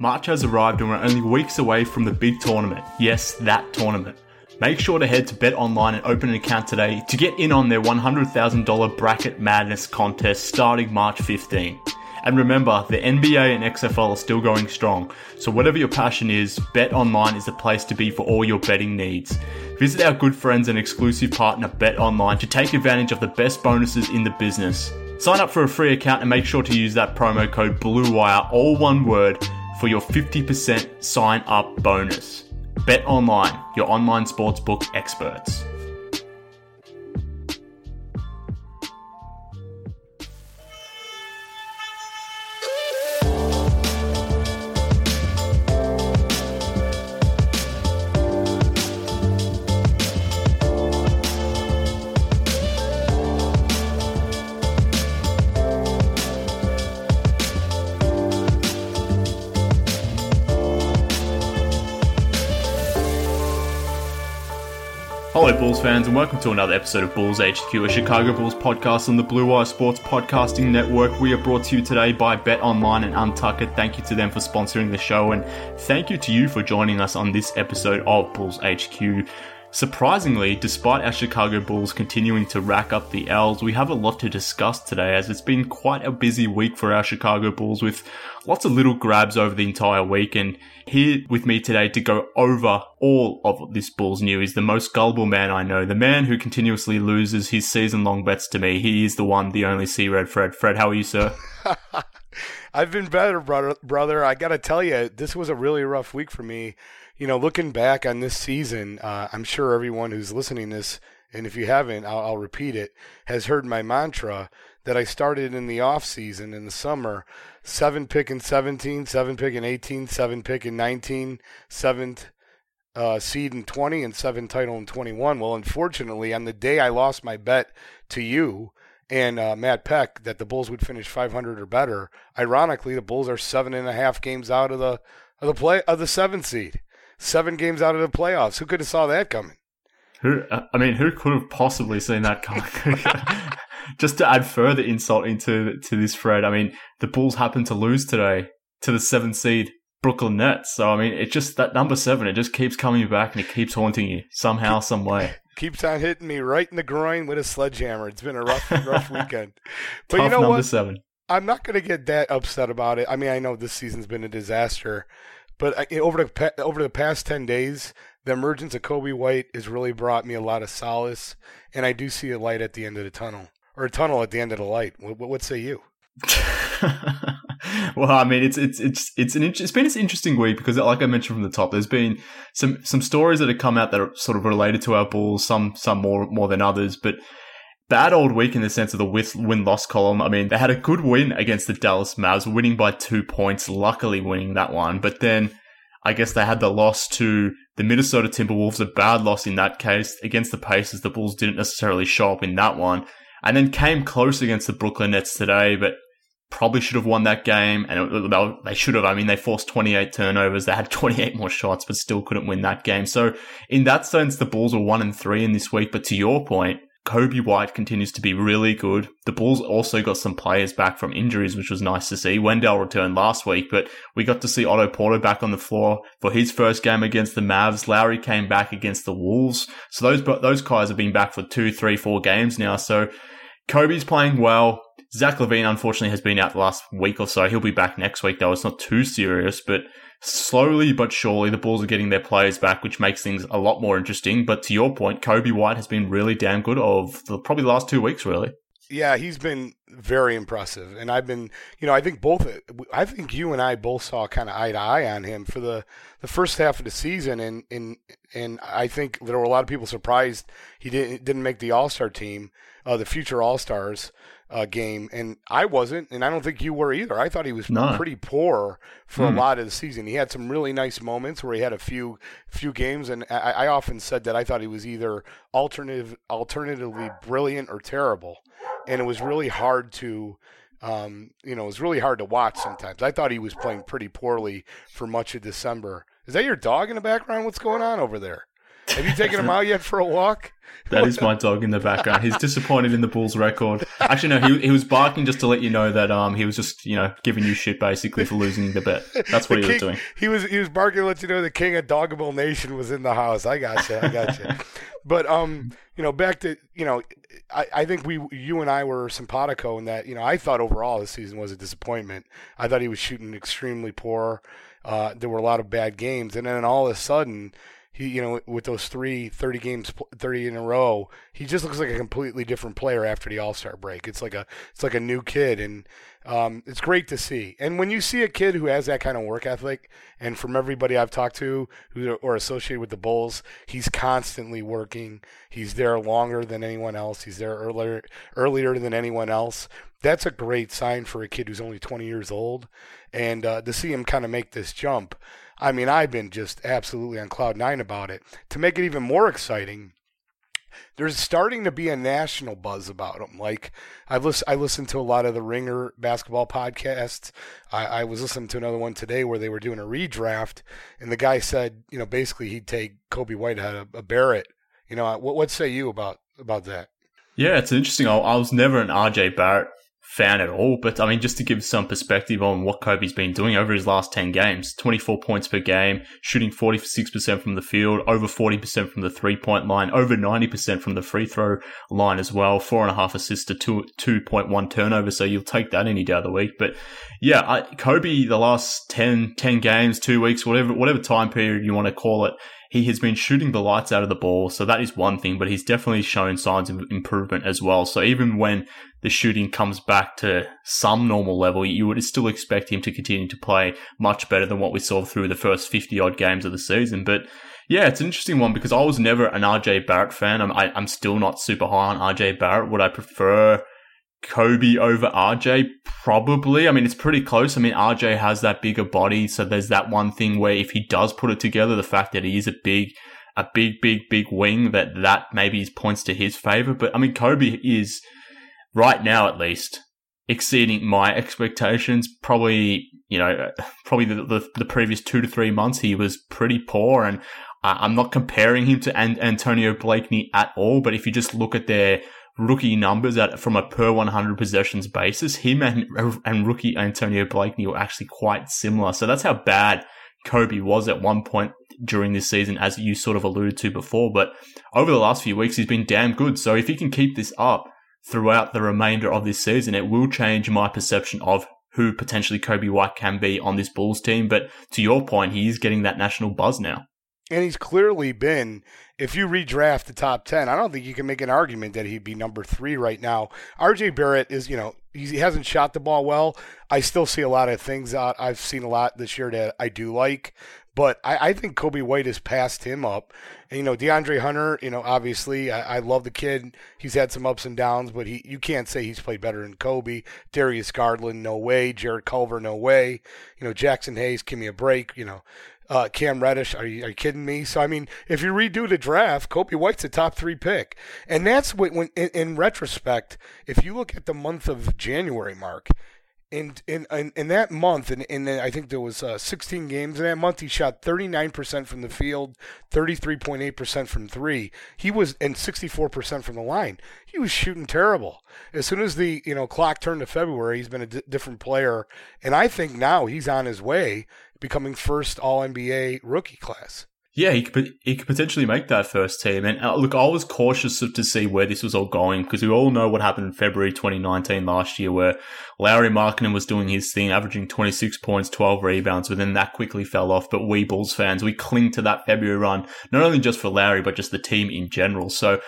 March has arrived and we're only weeks away from the big tournament. Yes, that tournament. Make sure to head to Bet Online and open an account today to get in on their $100,000 Bracket Madness contest starting March 15. And remember, the NBA and XFL are still going strong, so whatever your passion is, Bet Online is the place to be for all your betting needs. Visit our good friends and exclusive partner Bet Online to take advantage of the best bonuses in the business. Sign up for a free account and make sure to use that promo code BLUEWIRE, all one word, for your 50% sign up bonus. Bet online, your online sportsbook experts. Bulls fans, and welcome to another episode of Bulls HQ, a Chicago Bulls podcast on the Blue Wire Sports Podcasting Network. We are brought to you today by Bet Online and Untuckit. Thank you to them for sponsoring the show, and thank you to you for joining us on this episode of Bulls HQ. Surprisingly, despite our Chicago Bulls continuing to rack up the L's, we have a lot to discuss today as it's been quite a busy week for our Chicago Bulls with lots of little grabs over the entire week. And here with me today to go over all of this Bulls news is the most gullible man I know, the man who continuously loses his season long bets to me. He is the one, the only C Red Fred. Fred, how are you, sir? I've been better, brother. Brother, I got to tell you, this was a really rough week for me you know, looking back on this season, uh, I'm sure everyone who's listening this, and if you haven't, I'll, I'll, repeat it, has heard my mantra that I started in the off season in the summer, seven pick in 17, seven pick in 18, seven pick in 19, seventh uh, seed in 20, and seven title in 21. Well, unfortunately, on the day I lost my bet to you and uh, Matt Peck that the Bulls would finish 500 or better, ironically, the Bulls are seven and a half games out of the of the play of the seventh seed seven games out of the playoffs. Who could have saw that coming? Who? Uh, I mean, who could have possibly seen that coming? Just to add further insult into to this thread, I mean, the Bulls happened to lose today to the seventh seed Brooklyn Nets. So I mean, it just that number seven, it just keeps coming back and it keeps haunting you somehow, some way. Keeps on hitting me right in the groin with a sledgehammer. It's been a rough, rough weekend. But Tough you know number what? seven. I'm not going to get that upset about it. I mean, I know this season's been a disaster, but over the over the past ten days, the emergence of Coby White has really brought me a lot of solace, and I do see a light at the end of the tunnel, or a tunnel at the end of the light. What, what say you? well, I mean, it's it's it's it's an it's been an interesting week because, like I mentioned from the top, there's been some some stories that have come out that are sort of related to our Bulls, some some more more than others, but bad old week in the sense of the win loss column. I mean, they had a good win against the Dallas Mavs, winning by two points, luckily winning that one. But then I guess they had the loss to the Minnesota Timberwolves, a bad loss in that case. Against the Pacers, the Bulls didn't necessarily show up in that one. And then came close against the Brooklyn Nets today, but probably should have won that game. And they should have. I mean, they forced 28 turnovers. They had 28 more shots, but still couldn't win that game. So in that sense, the Bulls were one and three in this week. But to your point, Coby White continues to be really good. The Bulls also got some players back from injuries, which was nice to see. Wendell returned last week, but we got to see Otto Porter back on the floor for his first game against the Mavs. Lauri came back against the Wolves. So those, those guys have been back for two, three, four games now. So Coby's playing well. Zach LaVine, unfortunately, has been out the last week or so. He'll be back next week, though. It's not too serious, but slowly but surely, the Bulls are getting their players back, which makes things a lot more interesting. But to your point, Coby White has been really damn good of the, probably the last two weeks, really. Yeah, he's been very impressive, and I've been, you know, I think both, I think you and I both saw kind of eye to eye on him for the the first half of the season, and and and I think there were a lot of people surprised he didn't didn't make the All Star team, uh, the future All Stars uh, game, and I wasn't, and I don't think you were either. I thought he was no. pretty poor for a hmm. lot of the season. He had some really nice moments where he had a few few games, and I, I often said that I thought he was either alternative alternatively brilliant or terrible and it was really hard to um, you know, it was really hard to watch sometimes. I thought he was playing pretty poorly for much of December. Is that your dog in the background? What's going on over there? Have you taken him out yet for a walk? That is my dog in the background. He's disappointed in the Bulls' record. Actually, no, he, he was barking just to let you know that um he was just you know giving you shit basically for losing the bet. That's what the he king, was doing. He was he was barking to let you know the king of Doggable Nation was in the house. I got you. I got you. but um you know back to you know I, I think we you and I were simpatico in that you know I thought overall this season was a disappointment. I thought he was shooting extremely poor. Uh, there were a lot of bad games, and then all of a sudden he, you know, with those three 30 games, 30 in a row, he just looks like a completely different player after the All Star break. It's like a, it's like a new kid, and um, it's great to see. And when you see a kid who has that kind of work ethic, and from everybody I've talked to who are associated with the Bulls, he's constantly working. He's there longer than anyone else. He's there earlier, earlier than anyone else. That's a great sign for a kid who's only 20 years old, and uh, to see him kind of make this jump. I mean, I've been just absolutely on cloud nine about it. To make it even more exciting, there's starting to be a national buzz about him. Like I've listened, I listened to a lot of the Ringer basketball podcasts. I, I, was listening to another one today where they were doing a redraft, and the guy said, you know, basically he'd take Coby White ahead of a Barrett. You know, what what say you about about that? Yeah, it's interesting. I, I was never an RJ Barrett fan at all. But I mean, just to give some perspective on what Coby's been doing over his last 10 games 24 points per game, shooting 46% from the field, over 40% from the three point line, over 90% from the free throw line as well, four and a half assists to two, 2.1 turnovers. So you'll take that any day of the week. But yeah, I, Coby, the last 10, 10 games, two weeks, whatever, whatever time period you want to call it, he has been shooting the lights out of the ball. So that is one thing, but he's definitely shown signs of improvement as well. So even when the shooting comes back to some normal level, you would still expect him to continue to play much better than what we saw through the first 50 odd games of the season. But yeah, it's an interesting one because I was never an RJ Barrett fan. I'm, I, am i am still not super high on RJ Barrett. Would I prefer Coby over RJ? Probably. I mean, it's pretty close. I mean, RJ has that bigger body. So there's that one thing where if he does put it together, the fact that he is a big, a big, big, big wing, that that maybe points to his favor. But I mean, Coby is right now, at least, exceeding my expectations. Probably, you know, probably the, the, the previous two to three months, he was pretty poor. And uh, I'm not comparing him to An- Antonio Blakeney at all. But if you just look at their rookie numbers at from a per 100 possessions basis, him and, and rookie Antonio Blakeney were actually quite similar. So that's how bad Coby was at one point during this season, as you sort of alluded to before. But over the last few weeks, he's been damn good. So if he can keep this up throughout the remainder of this season, it will change my perception of who potentially Coby White can be on this Bulls team. But to your point, he is getting that national buzz now. And he's clearly been, if you redraft the top 10, I don't think you can make an argument that he'd be number three right now. RJ Barrett is, you know, he hasn't shot the ball well. I still see a lot of things out. I've seen a lot this year that I do like, but I, I think Coby White has passed him up. And, you know, DeAndre Hunter, you know, obviously I, I, love the kid. He's had some ups and downs, but he you can't say he's played better than Coby. Darius Garland, no way. Jarrett Culver, no way. You know, Jaxson Hayes, give me a break. You know, uh, Cam Reddish. Are you, are you kidding me? So I mean, if you redo the draft, Coby White's a top three pick, and that's what when in, in retrospect, if you look at the month of January, Mark, in in in, in that month, and in, in, I think there was uh, 16 games in that month. He shot 39% from the field, 33.8% from three. He was and 64% from the line. He was shooting terrible. As soon as the you know clock turned to February, he's been a d- different player, and I think now he's on his way becoming first All NBA rookie class. Yeah, he could, he could potentially make that first team. And uh, look, I was cautious to see where this was all going because we all know what happened in February 2019 last year where Lauri Markkanen was doing his thing, averaging 26 points, 12 rebounds, but then that quickly fell off. But we Bulls fans, we cling to that February run, not only just for Lauri, but just the team in general. So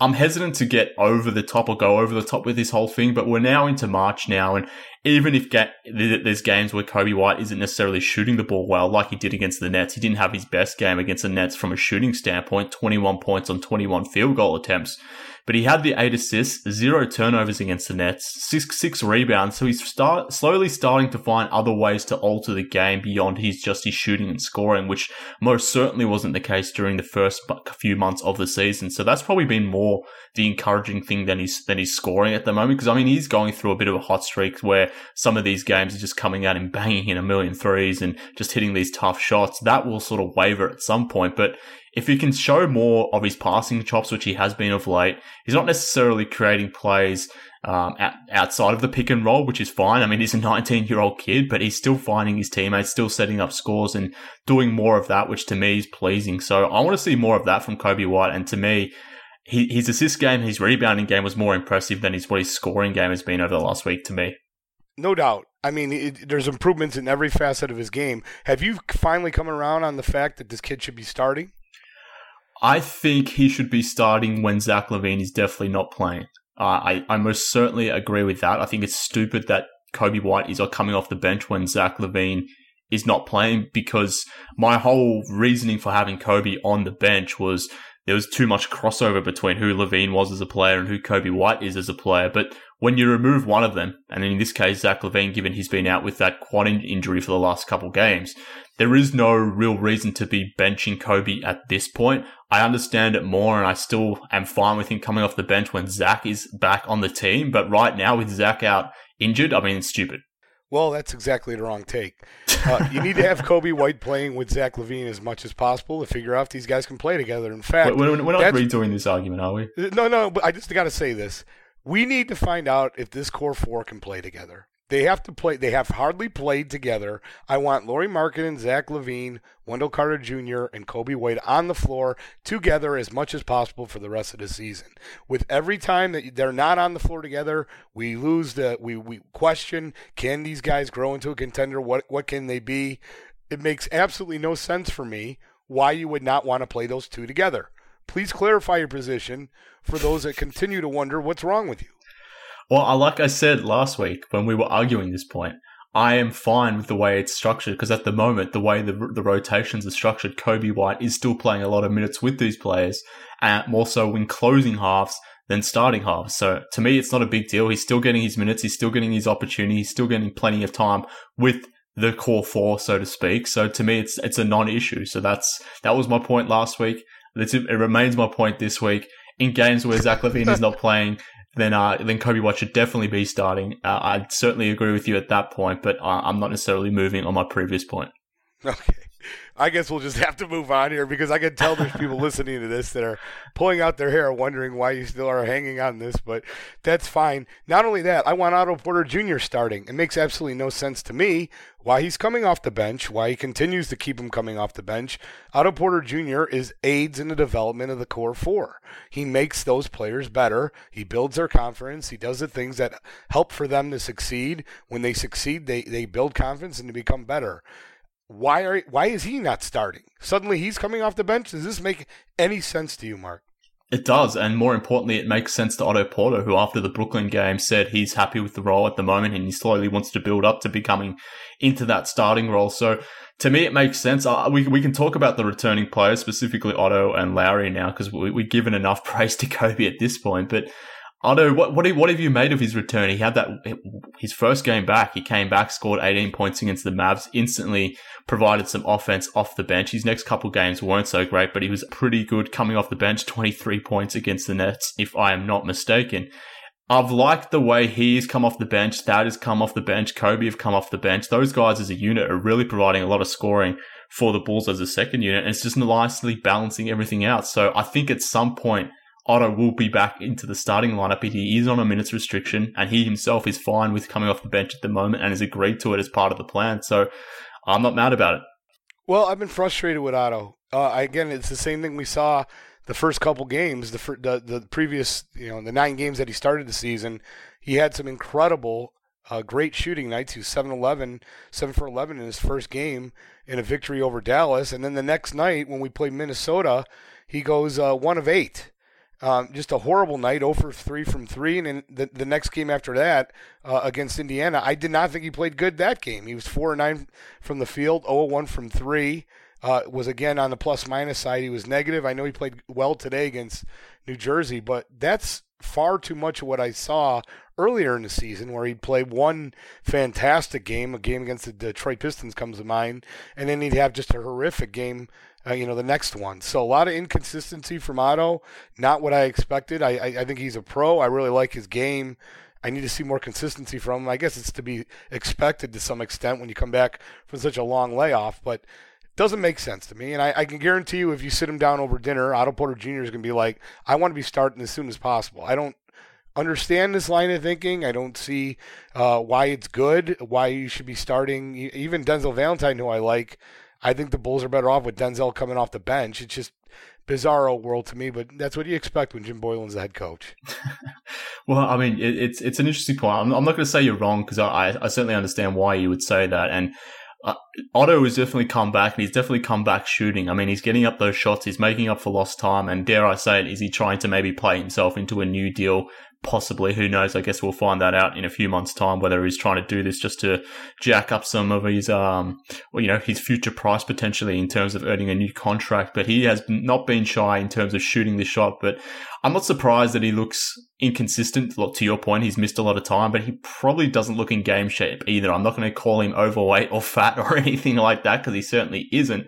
I'm hesitant to get over the top or go over the top with this whole thing, but we're now into March now, and even if ga- there's games where Coby White isn't necessarily shooting the ball well, like he did against the Nets, he didn't have his best game against the Nets from a shooting standpoint, 21 points on 21 field goal attempts. But he had the eight assists, zero turnovers against the Nets, six six rebounds. So he's start, slowly starting to find other ways to alter the game beyond his just his shooting and scoring, which most certainly wasn't the case during the first few months of the season. So that's probably been more the encouraging thing than he's than he's scoring at the moment. Because I mean, he's going through a bit of a hot streak where some of these games are just coming out and banging in a million threes and just hitting these tough shots. That will sort of waver at some point, but if he can show more of his passing chops, which he has been of late, he's not necessarily creating plays um, outside of the pick and roll, which is fine. I mean, he's a 19 year old kid, but he's still finding his teammates, still setting up scores and doing more of that, which to me is pleasing. So I want to see more of that from Coby White. And to me, his assist game, his rebounding game was more impressive than his what his scoring game has been over the last week to me. No doubt. I mean, it, there's improvements in every facet of his game. Have you finally come around on the fact that this kid should be starting? I think he should be starting when Zach LaVine is definitely not playing. Uh, I, I most certainly agree with that. I think it's stupid that Coby White is coming off the bench when Zach LaVine is not playing because my whole reasoning for having Coby on the bench was there was too much crossover between who LaVine was as a player and who Coby White is as a player. But when you remove one of them, and in this case, Zach LaVine, given he's been out with that quad injury for the last couple games, there is no real reason to be benching Coby at this point. I understand it more and I still am fine with him coming off the bench when Zach is back on the team. But right now, with Zach out injured, I mean, it's stupid. Well, that's exactly the wrong take. Uh, you need to have Coby White playing with Zach LaVine as much as possible to figure out if these guys can play together. In fact, we're, we're not redoing this argument, are we? No, no. But I just got to say this: we need to find out if this core four can play together. They have to play. They have hardly played together. I want Lauri and Zach LaVine, Wendell Carter Jr., and Coby White on the floor together as much as possible for the rest of the season. With every time that they're not on the floor together, we lose the. We we question: Can these guys grow into a contender? What what can they be? It makes absolutely no sense for me why you would not want to play those two together. Please clarify your position for those that continue to wonder what's wrong with you. Well, like I said last week when we were arguing this point, I am fine with the way it's structured because at the moment, the way the, the rotations are structured, Coby White is still playing a lot of minutes with these players, and more so in closing halves than starting halves. So to me, it's not a big deal. He's still getting his minutes, he's still getting his opportunity, he's still getting plenty of time with the core four, so to speak. So to me, it's it's a non-issue. So that's that was my point last week. It remains my point this week. In games where Zach LaVine is not playing, then uh, then Coby White should definitely be starting. Uh, I'd certainly agree with you at that point, but uh, I'm not necessarily moving on my previous point. Okay. I guess we'll just have to move on here because I can tell there's people listening to this that are pulling out their hair wondering why you still are hanging on this, but that's fine. Not only that, I want Otto Porter Jr. starting. It makes absolutely no sense to me why he's coming off the bench, why he continues to keep him coming off the bench. Otto Porter Jr. is aids in the development of the core four. He makes those players better. He builds their confidence. He does the things that help for them to succeed. When they succeed, they, they build confidence and to become better why are why is he not starting? Suddenly he's coming off the bench. Does this make any sense to you, Mark? It does, and more importantly, it makes sense to Otto Porter, who after the Brooklyn game said he's happy with the role at the moment and he slowly wants to build up to becoming into that starting role. So to me, it makes sense. Uh, we, we can talk about the returning players, specifically Otto and Lauri now, because we, we've given enough praise to Coby at this point. But Otto, what what what have you made of his return? He had that his first game back. He came back, scored 18 points against the Mavs, instantly provided some offense off the bench. His next couple games weren't so great, but he was pretty good coming off the bench. 23 points against the Nets, if I am not mistaken. I've liked the way he's come off the bench. Thad has come off the bench. Coby have come off the bench. Those guys as a unit are really providing a lot of scoring for the Bulls as a second unit, and it's just nicely balancing everything out. So I think at some point Otto will be back into the starting lineup, but he is on a minutes restriction, and he himself is fine with coming off the bench at the moment and has agreed to it as part of the plan. So I'm not mad about it. Well, I've been frustrated with Otto. Uh, again, it's the same thing we saw the first couple games, the, the the previous, you know, the nine games that he started the season. He had some incredible, uh, great shooting nights. He was 7 11, 7 for 11 in his first game in a victory over Dallas. And then the next night, when we played Minnesota, he goes uh, 1 of 8. Um, just a horrible night, 0 for 3 from 3. And then the, the next game after that uh, against Indiana, I did not think he played good that game. He was 4 9 from the field, 0 1 from 3. Uh, was again on the plus minus side. He was negative. I know he played well today against New Jersey, but that's far too much of what I saw earlier in the season, where he'd play one fantastic game, a game against the Detroit Pistons comes to mind, and then he'd have just a horrific game uh, you know, the next one. So a lot of inconsistency from Otto. Not what I expected. I, I, I think he's a pro. I really like his game. I need to see more consistency from him. I guess it's to be expected to some extent when you come back from such a long layoff, but it doesn't make sense to me. And I, I can guarantee you, if you sit him down over dinner, Otto Porter Jr. is going to be like, I want to be starting as soon as possible. I don't understand this line of thinking. I don't see uh, why it's good, why you should be starting. Even Denzel Valentine, who I like, I think the Bulls are better off with Denzel coming off the bench. It's just bizarro world to me, but that's what you expect when Jim Boylen's the head coach. well, I mean, it, it's it's an interesting point. I'm, I'm not going to say you're wrong because I, I certainly understand why you would say that, and uh, Otto has definitely come back, and he's definitely come back shooting. I mean, he's getting up those shots, he's making up for lost time, and dare I say it, is he trying to maybe play himself into a new deal possibly. Who knows? I guess we'll find that out in a few months' time whether he's trying to do this just to jack up some of his, um, well, you know, his future price potentially in terms of earning a new contract. But he has not been shy in terms of shooting the shot. But I'm not surprised that he looks inconsistent. To your point, he's missed a lot of time, but he probably doesn't look in game shape either. I'm not going to call him overweight or fat or anything like that because he certainly isn't.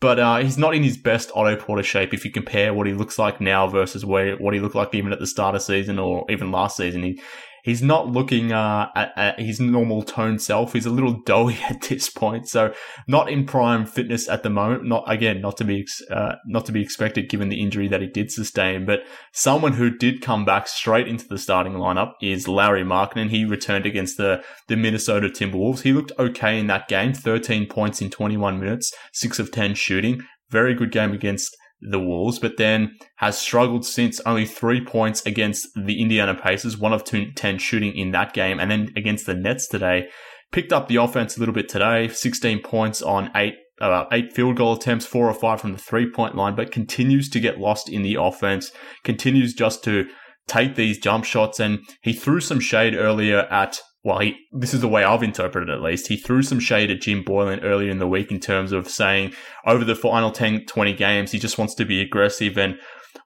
But uh, he's not in his best Otto Porter shape if you compare what he looks like now versus where what he looked like even at the start of season or even last season. He he's not looking uh, at, at, his normal tone self. He's a little doughy at this point, so not in prime fitness at the moment. Not again, not to be uh, not to be expected given the injury that he did sustain. But someone who did come back straight into the starting lineup is Lauri Markkanen. He returned against the the Minnesota Timberwolves. He looked okay in that game, 13 points in 21 minutes, six of 10 shooting. Very good game against the Wolves, but then has struggled since only three points against the Indiana Pacers, one of two, 10 shooting in that game, and then against the Nets today. Picked up the offense a little bit today, 16 points on eight, about eight field goal attempts, four or five from the three point line, but continues to get lost in the offense, continues just to take these jump shots. And he threw some shade earlier at well, he, this is the way I've interpreted it at least. He threw some shade at Jim Boylen earlier in the week in terms of saying over the final 10, 20 games, he just wants to be aggressive and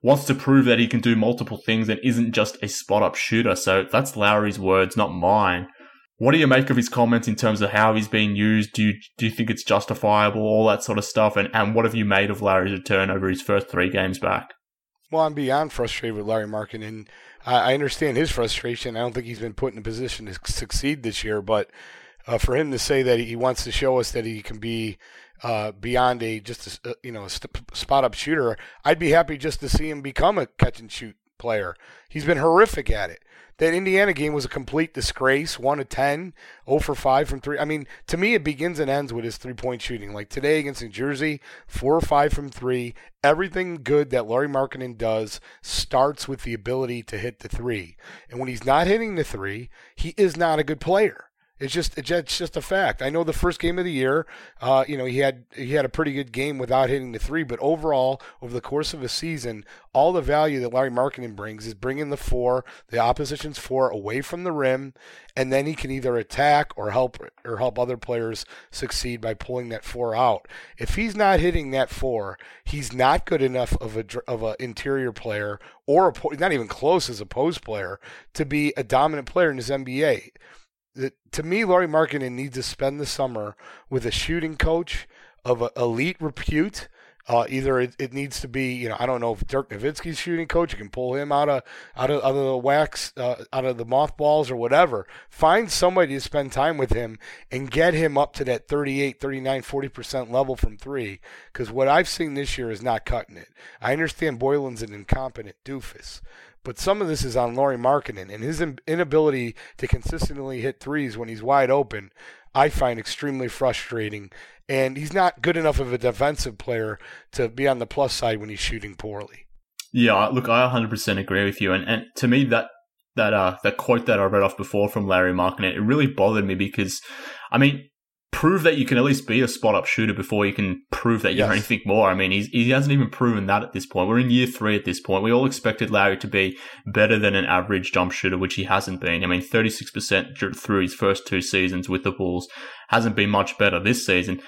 wants to prove that he can do multiple things and isn't just a spot up shooter. So that's Lauri's words, not mine. What do you make of his comments in terms of how he's being used? Do you, do you think it's justifiable? All that sort of stuff. And, and what have you made of Lauri's return over his first three games back? Well, I'm beyond frustrated with Larry Markkanen. and I, understand his frustration. I don't think he's been put in a position to succeed this year, but uh, for him to say that he wants to show us that he can be uh, beyond a just a, uh, you know a spot up shooter, I'd be happy just to see him become a catch and shoot player. He's been horrific at it. That Indiana game was a complete disgrace. One to 10, 0 for 5 from three. I mean, to me, it begins and ends with his three point shooting. Like today against New Jersey, 4 or 5 from three. Everything good that Larry Markkanen does starts with the ability to hit the three. And when he's not hitting the three, he is not a good player. It's just it's just a fact. I know the first game of the year, uh, you know, he had he had a pretty good game without hitting the three, but overall, over the course of a season, all the value that Larry Markkanen brings is bringing the four, the opposition's four, away from the rim, and then he can either attack or help or help other players succeed by pulling that four out. If he's not hitting that four, he's not good enough of a of an interior player or a, not even close as a post player to be a dominant player in this NBA to me, Lauri Markkanen needs to spend the summer with a shooting coach of elite repute. Uh, either it, it, needs to be, you know, I don't know if Dirk Nowitzki's shooting coach, you can pull him out of out of, out of the wax, uh, out of the mothballs or whatever. Find somebody to spend time with him and get him up to that 38, 39, 40% level from three. Because what I've seen this year is not cutting it. I understand Boylen's an incompetent doofus, but some of this is on Lauri Markkanen and his inability to consistently hit threes when he's wide open. I find extremely frustrating. And he's not good enough of a defensive player to be on the plus side when he's shooting poorly. Yeah, look, I 100% agree with you. And, and to me, that that uh that quote that I read off before from Larry Markkanen, it really bothered me because, I mean, prove that you can at least be a spot up shooter before you can prove that you're yes. anything more. I mean, he's, he hasn't even proven that at this point. We're in year three at this point. We all expected Larry to be better than an average jump shooter, which he hasn't been. I mean, 36% through his first two seasons with the Bulls hasn't been much better this season.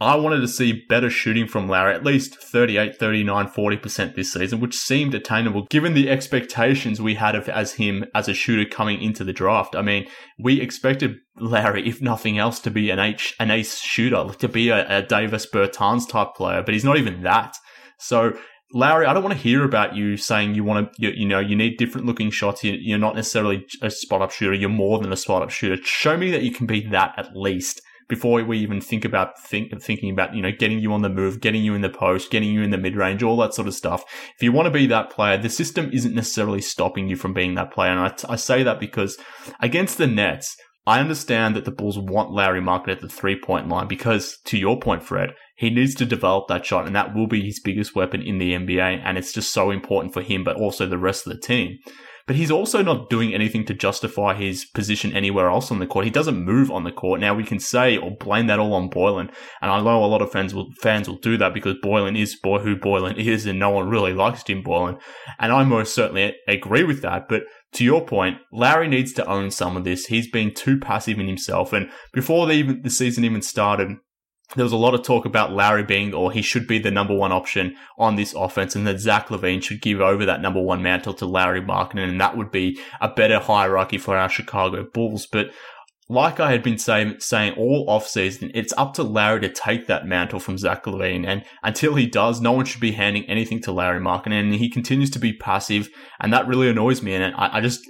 I wanted to see better shooting from Larry, at least 38, 39, 40% this season, which seemed attainable given the expectations we had of as him as a shooter coming into the draft. I mean, we expected Larry, if nothing else, to be an H, an ace shooter, to be a, a Davis Bertans type player, but he's not even that. So Larry, I don't want to hear about you saying you want to, you, you know, you need different looking shots. You, are not necessarily a spot up shooter. You're more than a spot up shooter. Show me that you can be that at least before we even think about think, thinking about, you know, getting you on the move, getting you in the post, getting you in the mid range, all that sort of stuff. If you want to be that player, the system isn't necessarily stopping you from being that player. And I, I say that because against the Nets, I understand that the Bulls want Lauri Markkanen at the three point line because, to your point, Fred, he needs to develop that shot, and that will be his biggest weapon in the NBA. And it's just so important for him, but also the rest of the team but he's also not doing anything to justify his position anywhere else on the court. He doesn't move on the court. Now we can say or blame that all on Boylen, and I know a lot of fans will fans will do that because Boylen is boy who Boylen is, and no one really likes Jim Boylen, and I most certainly agree with that. But to your point, Larry needs to own some of this. He's been too passive in himself, and before the, even, the season even started, there was a lot of talk about Larry being, or he should be the number one option on this offense, and that Zach LaVine should give over that number one mantle to Lauri Markkanen, and that would be a better hierarchy for our Chicago Bulls. But like I had been say, saying all offseason, it's up to Larry to take that mantle from Zach LaVine. And until he does, no one should be handing anything to Larry Markin. And he continues to be passive. And that really annoys me. And I, I, just,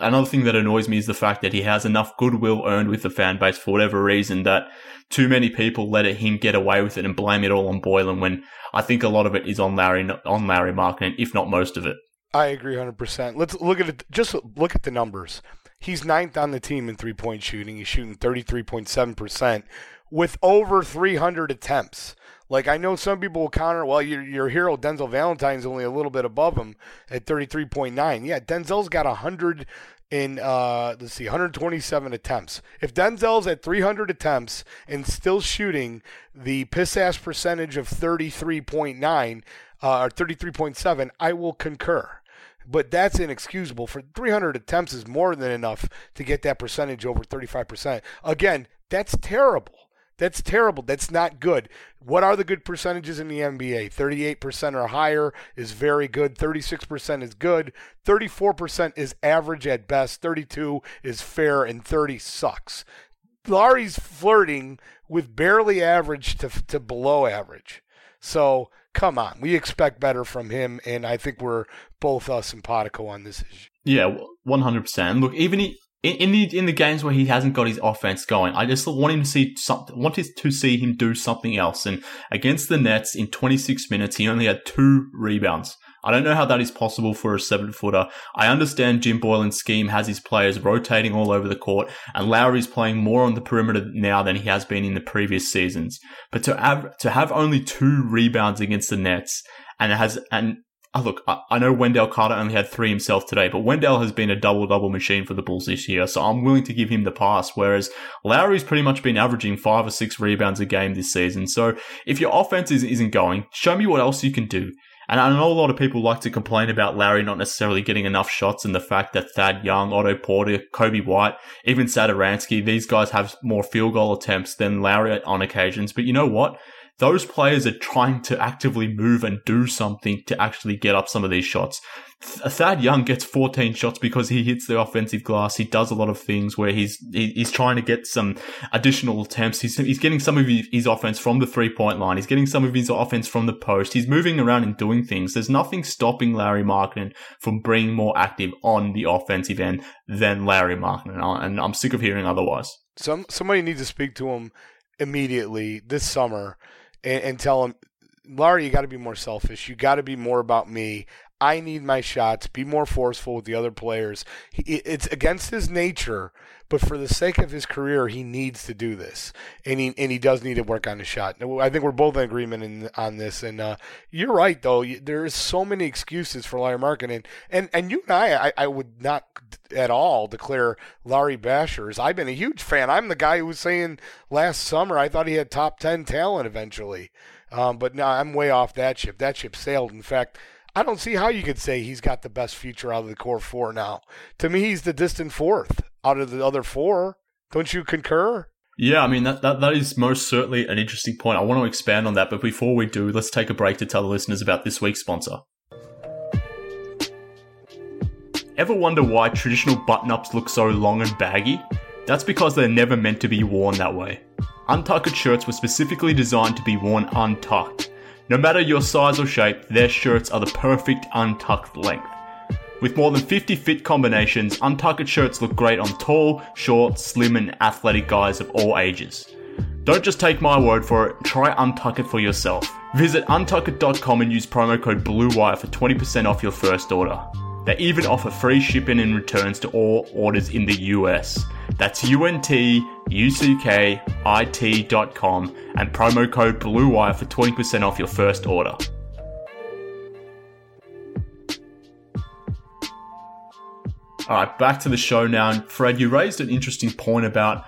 another thing that annoys me is the fact that he has enough goodwill earned with the fan base for whatever reason that too many people let him get away with it and blame it all on Boylen when I think a lot of it is on Larry, on Lauri Markkanen, if not most of it. I agree 100%. Let's look at it. Just look at the numbers. He's ninth on the team in three point shooting. He's shooting 33.7% with over 300 attempts. Like I know some people will counter, well, your your hero Denzel Valentine's only a little bit above him at 33.9. Yeah, Denzel's got 100 in uh, let's see, 127 attempts. If Denzel's at 300 attempts and still shooting the piss ass percentage of 33.9 uh, or 33.7, I will concur but that's inexcusable. For 300 attempts is more than enough to get that percentage over 35%. Again, that's terrible. That's terrible. That's not good. What are the good percentages in the NBA? 38% or higher is very good. 36% is good. 34% is average at best. 32 is fair and 30 sucks. Lauri's flirting with barely average to, to below average. So come on, we expect better from him, and I think we're both uh, us and Podico on this issue. Yeah, one hundred percent. Look, even he, in, in, the in the games where he hasn't got his offense going, I just want him to see something. Wanted to see him do something else. And against the Nets, in twenty six minutes, he only had two rebounds. I don't know how that is possible for a seven footer. I understand Jim Boylen's scheme has his players rotating all over the court, and Lauri's playing more on the perimeter now than he has been in the previous seasons. But to have to have only two rebounds against the Nets, and has and Oh, look, I know Wendell Carter only had three himself today, but Wendell has been a double double machine for the Bulls this year, so I'm willing to give him the pass. Whereas Lauri's pretty much been averaging five or six rebounds a game this season. So if your offense isn't going, show me what else you can do. And I know a lot of people like to complain about Larry not necessarily getting enough shots and the fact that Thad Young, Otto Porter, Coby White, even Satoransky, these guys have more field goal attempts than Larry on occasions. But you know what? Those players are trying to actively move and do something to actually get up some of these shots. Thad Young gets 14 shots because he hits the offensive glass. He does a lot of things where he's he's trying to get some additional attempts. He's he's getting some of his offense from the three point line. He's getting some of his offense from the post. He's moving around and doing things. There's nothing stopping Larry Markkanen from being more active on the offensive end than Larry Markkanen, and I'm sick of hearing otherwise. Some somebody needs to speak to him immediately this summer and, and tell him, Lauri, you got to be more selfish. You got to be more about me. I need my shots. Be more forceful with the other players. He, it's against his nature, but for the sake of his career, he needs to do this, and he and he does need to work on his shot. I think we're both in agreement in, on this. And uh, you're right, though. There's so many excuses for Larry Markkanen, and and you and I, I, I would not at all declare Larry Bashers. I've been a huge fan. I'm the guy who was saying last summer I thought he had top ten talent eventually. Um, but now I'm way off that ship. That ship sailed. In fact, I don't see how you could say he's got the best future out of the core four now. To me, he's the distant fourth out of the other four. Don't you concur? Yeah, I mean that, that that is most certainly an interesting point. I want to expand on that, but before we do, let's take a break to tell the listeners about this week's sponsor. Ever wonder why traditional button-ups look so long and baggy? That's because they're never meant to be worn that way. Untucked shirts were specifically designed to be worn untucked. No matter your size or shape, their shirts are the perfect untucked length. With more than 50 fit combinations, untucked shirts look great on tall, short, slim, and athletic guys of all ages. Don't just take my word for it, try Untuckit for yourself. Visit untuckit.com and use promo code BLUEWIRE for 20% off your first order. They even offer free shipping and returns to all orders in the US. That's UNTUCKIT.com and promo code BLUEWIRE for 20% off your first order. All right, back to the show now. Fred, you raised an interesting point about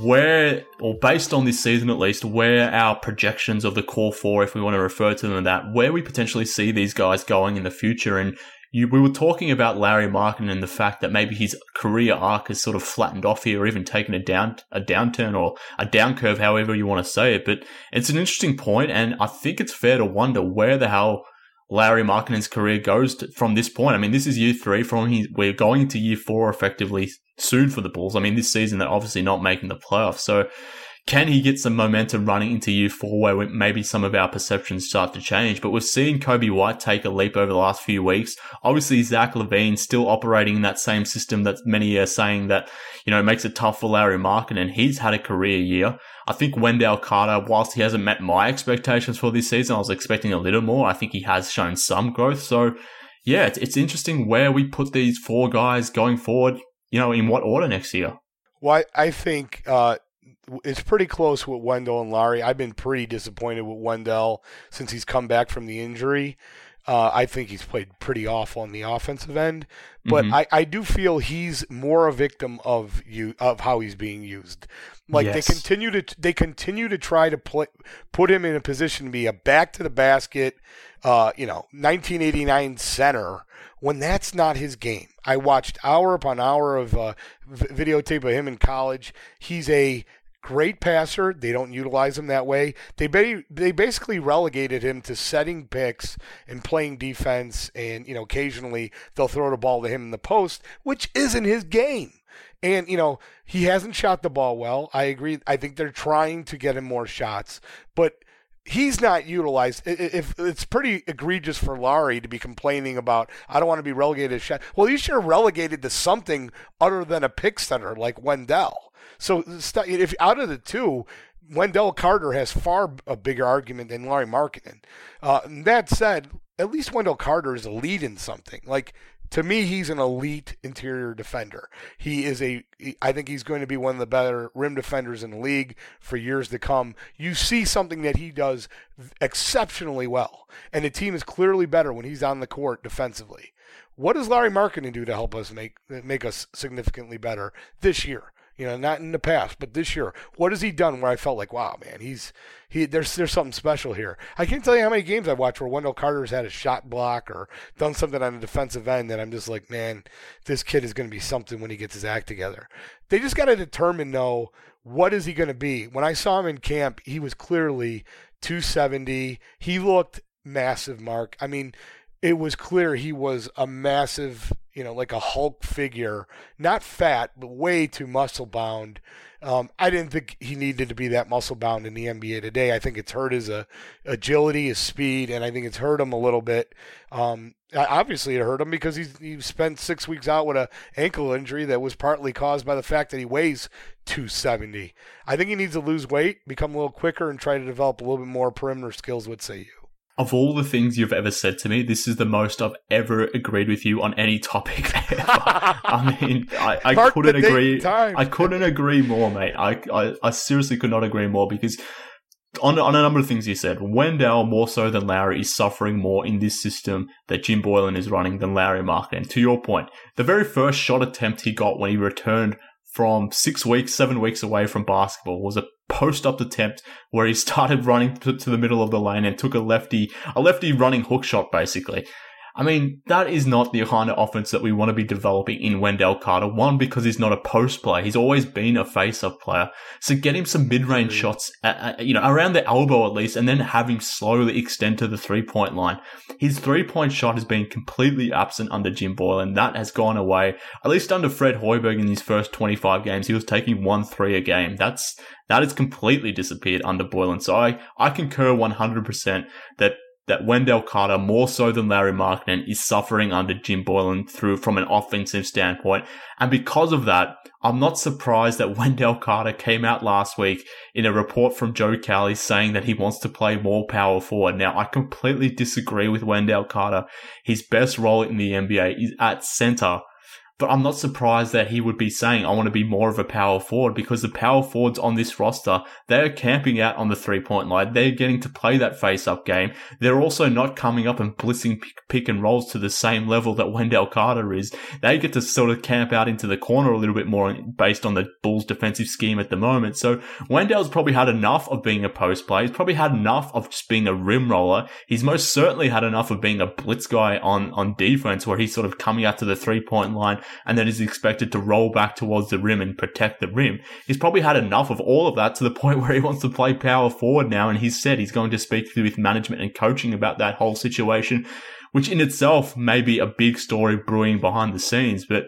where, or based on this season at least, where our projections of the core four, if we want to refer to them that, where we potentially see these guys going in the future. And you, we were talking about Larry Markin and the fact that maybe his career arc has sort of flattened off here, or even taken a down a downturn or a down curve, however you want to say it. But it's an interesting point, and I think it's fair to wonder where the hell Larry Markkanen's career goes to, from this point. I mean, this is year three. From his, we're going into year four effectively soon for the Bulls. I mean, this season they're obviously not making the playoffs, so can he get some momentum running into year four where maybe some of our perceptions start to change? But we've seen Coby White take a leap over the last few weeks. Obviously, Zach LaVine still operating in that same system that many are saying that, you know, makes it tough for Larry Markkanen, and he's had a career year. I think Wendell Carter, whilst he hasn't met my expectations for this season, I was expecting a little more. I think he has shown some growth. So, yeah, it's, it's interesting where we put these four guys going forward, you know, in what order next year. Well, I think uh, it's pretty close with Wendell and Larry. I've been pretty disappointed with Wendell since he's come back from the injury. Uh, I think he's played pretty awful on the offensive end, but mm-hmm. I, I do feel he's more a victim of you of how he's being used. Like yes. they continue to they continue to try to play, put him in a position to be a back to the basket, uh, you know, 1989 center when that's not his game. I watched hour upon hour of uh, videotape of him in college. He's a great passer. They don't utilize him that way. They they basically relegated him to setting picks and playing defense, and you know occasionally they'll throw the ball to him in the post, which isn't his game. And you know he hasn't shot the ball well. I agree. I think they're trying to get him more shots, but he's not utilized. If it's pretty egregious for Larry to be complaining about, I don't want to be relegated to shot. Well, you should have relegated to something other than a pick center like Wendell. So if out of the two, Wendell Carter has far a bigger argument than Larry Markkanen. Uh, that said, at least Wendell Carter is a lead in something. Like to me, he's an elite interior defender. He is a. I think he's going to be one of the better rim defenders in the league for years to come. You see something that he does exceptionally well, and the team is clearly better when he's on the court defensively. What does Larry Markkanen do to help us make make us significantly better this year? You know, not in the past, but this year. What has he done where I felt like, wow, man, he's he there's there's something special here. I can't tell you how many games I've watched where Wendell Carter's had a shot block or done something on the defensive end that I'm just like, man, this kid is going to be something when he gets his act together. They just got to determine though, what is he going to be? When I saw him in camp, he was clearly 270. He looked massive, Mark. I mean, it was clear he was a massive you know, like a Hulk figure, not fat, but way too muscle bound. Um, I didn't think he needed to be that muscle bound in the NBA today. I think it's hurt his uh, agility, his speed, and I think it's hurt him a little bit. Um, obviously, it hurt him because he's he spent six weeks out with a ankle injury that was partly caused by the fact that he weighs 270. I think he needs to lose weight, become a little quicker, and try to develop a little bit more perimeter skills. What say you? Of all the things you've ever said to me, this is the most I've ever agreed with you on any topic. I mean, I, I couldn't agree. I couldn't agree more, mate. I, I, I seriously could not agree more because on, on a number of things you said, Wendell more so than Lauri is suffering more in this system that Jim Boylen is running than Lauri Markkanen. To your point, the very first shot attempt he got when he returned from six weeks, seven weeks away from basketball was a post up attempt where he started running to, to, the middle of the lane and took a lefty, a lefty running hook shot basically. I mean, that is not the kind of offense that we want to be developing in Wendell Carter. One, because he's not a post player. He's always been a face-up player. So get him some mid-range mm-hmm. shots, at, at, you know, around the elbow at least, and then have him slowly extend to the three-point line. His three-point shot has been completely absent under Jim Boylen. That has gone away. At least under Fred Hoiberg in his first 25 games, he was taking one three a game. That's, that has completely disappeared under Boylen. So I, I concur 100% that that Wendell Carter, more so than Larry Markkanen, is suffering under Jim Boylen through from an offensive standpoint. And because of that, I'm not surprised that Wendell Carter came out last week in a report from Joe Cowley saying that he wants to play more power forward. Now, I completely disagree with Wendell Carter. His best role in the NBA is at center but I'm not surprised that he would be saying, I want to be more of a power forward because the power forwards on this roster, they're camping out on the three point line. They're getting to play that face up game. They're also not coming up and blitzing pick, and rolls to the same level that Wendell Carter is. They get to sort of camp out into the corner a little bit more based on the Bulls defensive scheme at the moment. So Wendell's probably had enough of being a post player. He's probably had enough of just being a rim roller. He's most certainly had enough of being a blitz guy on, on defense where he's sort of coming out to the three point line and then is expected to roll back towards the rim and protect the rim. He's probably had enough of all of that to the point where he wants to play power forward now. And he's said he's going to speak with management and coaching about that whole situation, which in itself may be a big story brewing behind the scenes. But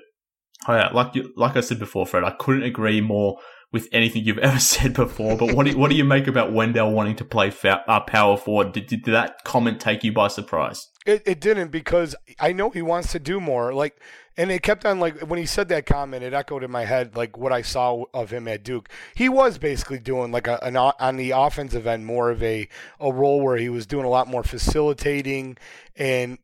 oh yeah, like you, like I said before, Fred, I couldn't agree more with anything you've ever said before. But what do what do you make about Wendell wanting to play fa- uh, power forward? Did, did that comment take you by surprise? It, it didn't because I know he wants to do more. Like, and it kept on like when he said that comment, it echoed in my head like what I saw of him at Duke. He was basically doing like a, an on the offensive end more of a a role where he was doing a lot more facilitating and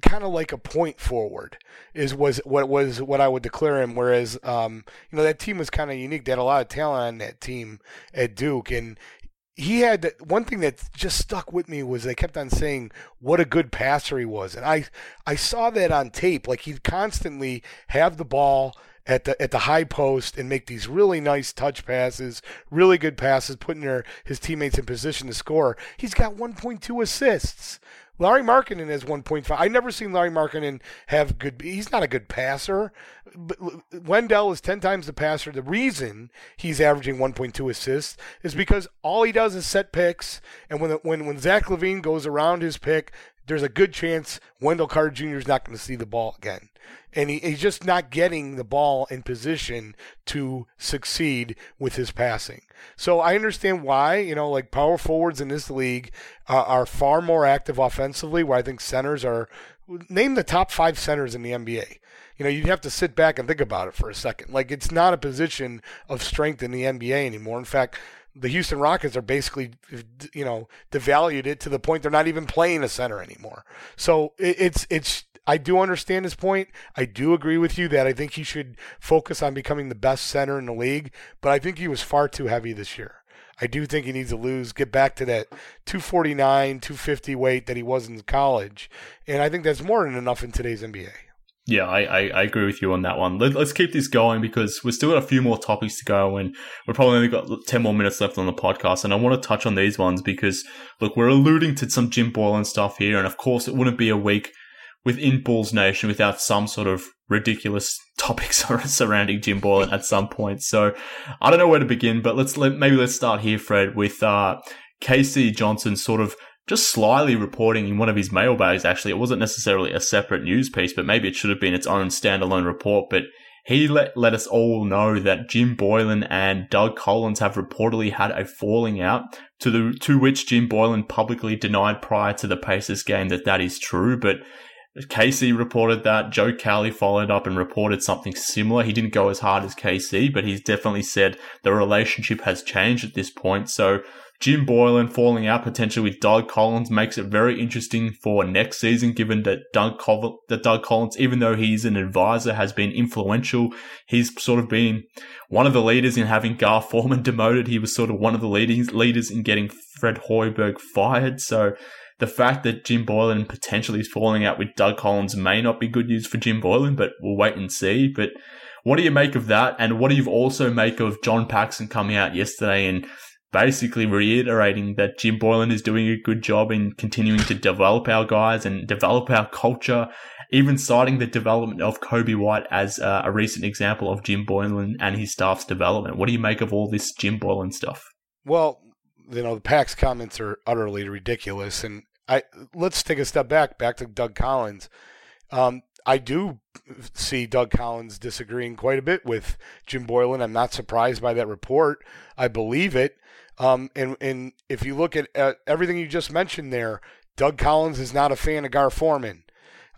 kind of like a point forward is was what was what I would declare him. Whereas, um, you know, that team was kind of unique. They had a lot of talent on that team at Duke, and he had one thing that just stuck with me was they kept on saying what a good passer he was, and I I saw that on tape. Like he'd constantly have the ball at the at the high post and make these really nice touch passes, really good passes, putting their his teammates in position to score. He's got 1.2 assists. Lauri Markkanen has 1.5. I've never seen Larry Markkanen have good. He's not a good passer. But Wendell is 10 times the passer. The reason he's averaging 1.2 assists is because all he does is set picks. And when when when Zach LaVine goes around his pick, there's a good chance Wendell Carter Jr. is not going to see the ball again and he, he's just not getting the ball in position to succeed with his passing. So I understand why, you know, like power forwards in this league uh, are far more active offensively, where I think centers are. Name the top five centers in the NBA. You know, you'd have to sit back and think about it for a second. Like, it's not a position of strength in the NBA anymore. In fact, the Houston Rockets are basically, you know, devalued it to the point they're not even playing a center anymore. So it's it's I do understand his point. I do agree with you that I think he should focus on becoming the best center in the league, but I think he was far too heavy this year. I do think he needs to lose, get back to that 249, 250 weight that he was in college. And I think that's more than enough in today's NBA. Yeah, I, I, I, agree with you on that one. Let, us keep this going because we've still got a few more topics to go and we've probably only got 10 more minutes left on the podcast. And I want to touch on these ones because, look, we're alluding to some Jim Boylen stuff here. And of course, it wouldn't be a week within Bulls Nation without some sort of ridiculous topics surrounding Jim Boylen at some point. So I don't know where to begin, but let's let, maybe let's start here, Fred, with uh, K.C. Johnson sort of just slyly reporting in one of his mailbags. Actually, it wasn't necessarily a separate news piece, but maybe it should have been its own standalone report. But he let, let us all know that Jim Boylen and Doug Collins have reportedly had a falling out to the, to which Jim Boylen publicly denied prior to the Pacers game that that is true. But KC reported that. Joe Cowley followed up and reported something similar. He didn't go as hard as KC, but he's definitely said the relationship has changed at this point. So Jim Boylen falling out potentially with Doug Collins makes it very interesting for next season, given that Doug, Col- that Doug Collins, even though he's an advisor, has been influential. He's sort of been one of the leaders in having Gar Forman demoted. He was sort of one of the leaders, leaders in getting Fred Hoiberg fired. So the fact that Jim Boylen potentially is falling out with Doug Collins may not be good news for Jim Boylen, but we'll wait and see. But what do you make of that? And what do you also make of John Paxson coming out yesterday and basically reiterating that Jim Boylen is doing a good job in continuing to develop our guys and develop our culture, even citing the development of Coby White as uh, a recent example of Jim Boylen and his staff's development. What do you make of all this Jim Boylen stuff? Well, you know, the Pack's comments are utterly ridiculous. And I let's take a step back, back to Doug Collins. Um, I do see Doug Collins disagreeing quite a bit with Jim Boylen. I'm not surprised by that report. I believe it. Um, and and if you look at, at everything you just mentioned there, Doug Collins is not a fan of Gar Forman.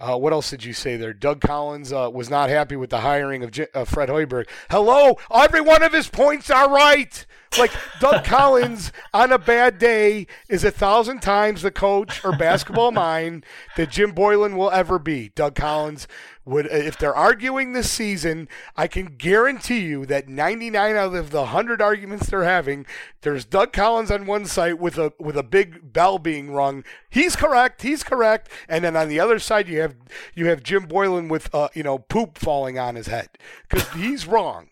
Uh, what else did you say there? Doug Collins uh, was not happy with the hiring of J- uh, Fred Hoiberg. Hello, every one of his points are right. Like Doug Collins on a bad day is a thousand times the coach or basketball mind that Jim Boylen will ever be. Doug Collins would if they're arguing this season, I can guarantee you that 99 out of the 100 arguments they're having, there's Doug Collins on one side with a with a big bell being rung. He's correct, he's correct, and then on the other side you have you have Jim Boylen with uh, you know poop falling on his head cuz he's wrong.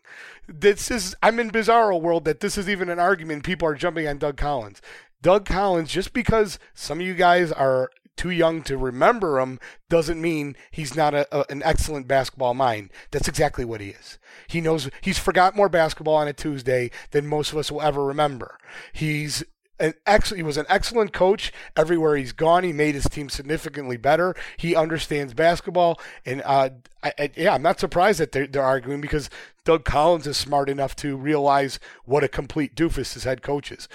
This is I'm in bizarro world that this is even an argument people are jumping on Doug Collins. Doug Collins, just because some of you guys are too young to remember him doesn't mean he's not a, a, an excellent basketball mind. That's exactly what he is. He knows he's forgot more basketball on a Tuesday than most of us will ever remember. He's an ex- he was an excellent coach everywhere he's gone. He made his team significantly better. He understands basketball, and uh, I, I, yeah, I'm not surprised that they're, they're arguing because Doug Collins is smart enough to realize what a complete doofus his head coach is.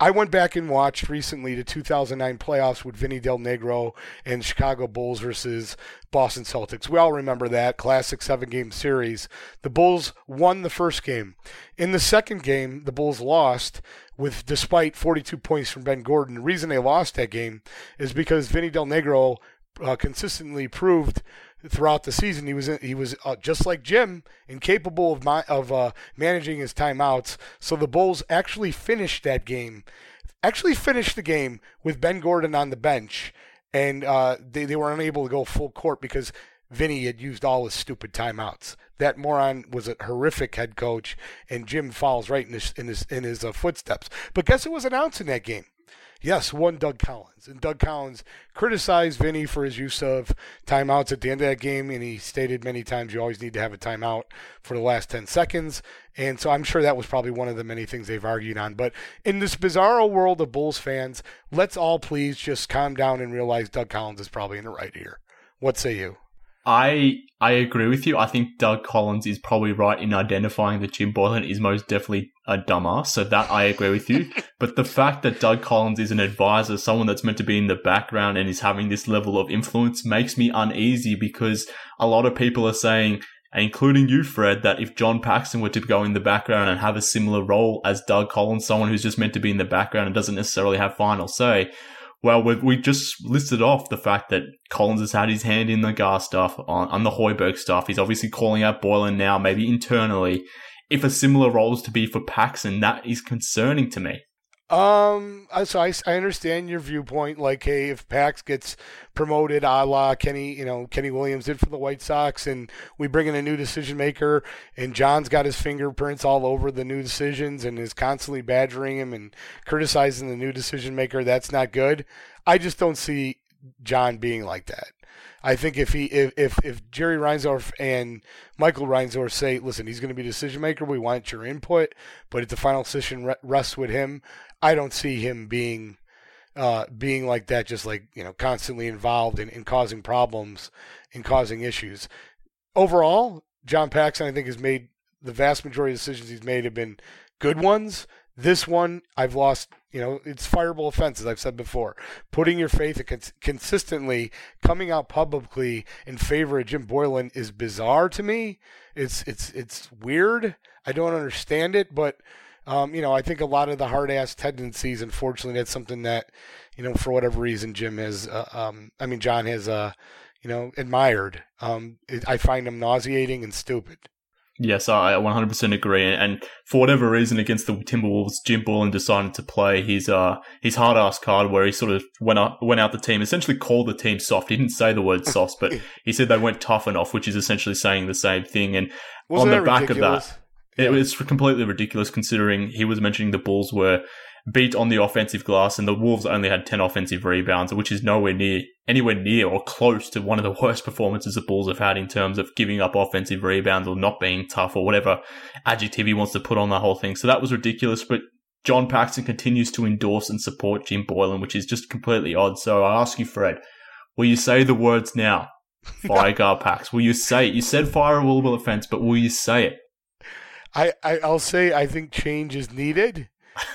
I went back and watched recently the 2009 playoffs with Vinny Del Negro and Chicago Bulls versus Boston Celtics. We all remember that classic seven game series. The Bulls won the first game. In the second game, the Bulls lost with despite 42 points from Ben Gordon. The reason they lost that game is because Vinny Del Negro uh, consistently proved throughout the season. He was he was uh, just like Jim, incapable of my, of uh, managing his timeouts. So the Bulls actually finished that game, actually finished the game with Ben Gordon on the bench, and uh, they they were unable to go full court because Vinny had used all his stupid timeouts. That moron was a horrific head coach, and Jim falls right in his in his in his uh, footsteps. But guess who was announcing that game? Yes, one Doug Collins. And Doug Collins criticized Vinny for his use of timeouts at the end of that game, and he stated many times you always need to have a timeout for the last 10 seconds. And so I'm sure that was probably one of the many things they've argued on. But in this bizarro world of Bulls fans, let's all please just calm down and realize Doug Collins is probably in the right here. What say you? I I agree with you. I think Doug Collins is probably right in identifying that Jim Boylen is most definitely a dumbass. So that I agree with you. but the fact that Doug Collins is an advisor, someone that's meant to be in the background and is having this level of influence makes me uneasy because a lot of people are saying, including you, Fred, that if John Paxson were to go in the background and have a similar role as Doug Collins, someone who's just meant to be in the background and doesn't necessarily have final say, well, we we just listed off the fact that Collins has had his hand in the Gar stuff, on, on the Hoiberg stuff. He's obviously calling out Boylan now, maybe internally. If a similar role is to be for Paxson, that is concerning to me. Um, so I, I understand your viewpoint. Like, hey, if Pax gets promoted, a la Kenny, you know, Kenny Williams did for the White Sox, and we bring in a new decision maker, and John's got his fingerprints all over the new decisions and is constantly badgering him and criticizing the new decision maker. That's not good. I just don't see John being like that. I think if he if if, if Jerry Reinsdorf and Michael Reinsdorf say, listen, he's going to be decision maker, we want your input, but if the final decision rests with him, I don't see him being uh, being like that, just like you know, constantly involved in, in causing problems and causing issues. Overall, John Paxson, I think, has made the vast majority of decisions he's made have been good ones. This one, I've lost. You know, it's fireable offense, as I've said before. Putting your faith cons- consistently coming out publicly in favor of Jim Boylen is bizarre to me. It's it's it's weird. I don't understand it, but um, you know, I think a lot of the hard ass tendencies, unfortunately, that's something that, you know, for whatever reason, Jim has, uh, um, I mean, John has, uh, you know, admired. Um, it, I find them nauseating and stupid. Yes, I 100% agree. And for whatever reason, against the Timberwolves, Jim Boylen decided to play his uh his hard ass card, where he sort of went out went out the team, essentially called the team soft. He didn't say the word soft, but he said they went tough enough, which is essentially saying the same thing. And Wasn't on the back ridiculous? of that, it was completely ridiculous considering he was mentioning the Bulls were beat on the offensive glass and the Wolves only had 10 offensive rebounds, which is nowhere near, anywhere near or close to one of the worst performances the Bulls have had in terms of giving up offensive rebounds or not being tough or whatever adjective he wants to put on the whole thing. So that was ridiculous, but John Paxson continues to endorse and support Jim Boylen, which is just completely odd. So I ask you, Fred, will you say the words now? Fire Gar Pax. Will you say it? You said fire a willable offense, but will you say it? I, I I'll say I think change is needed.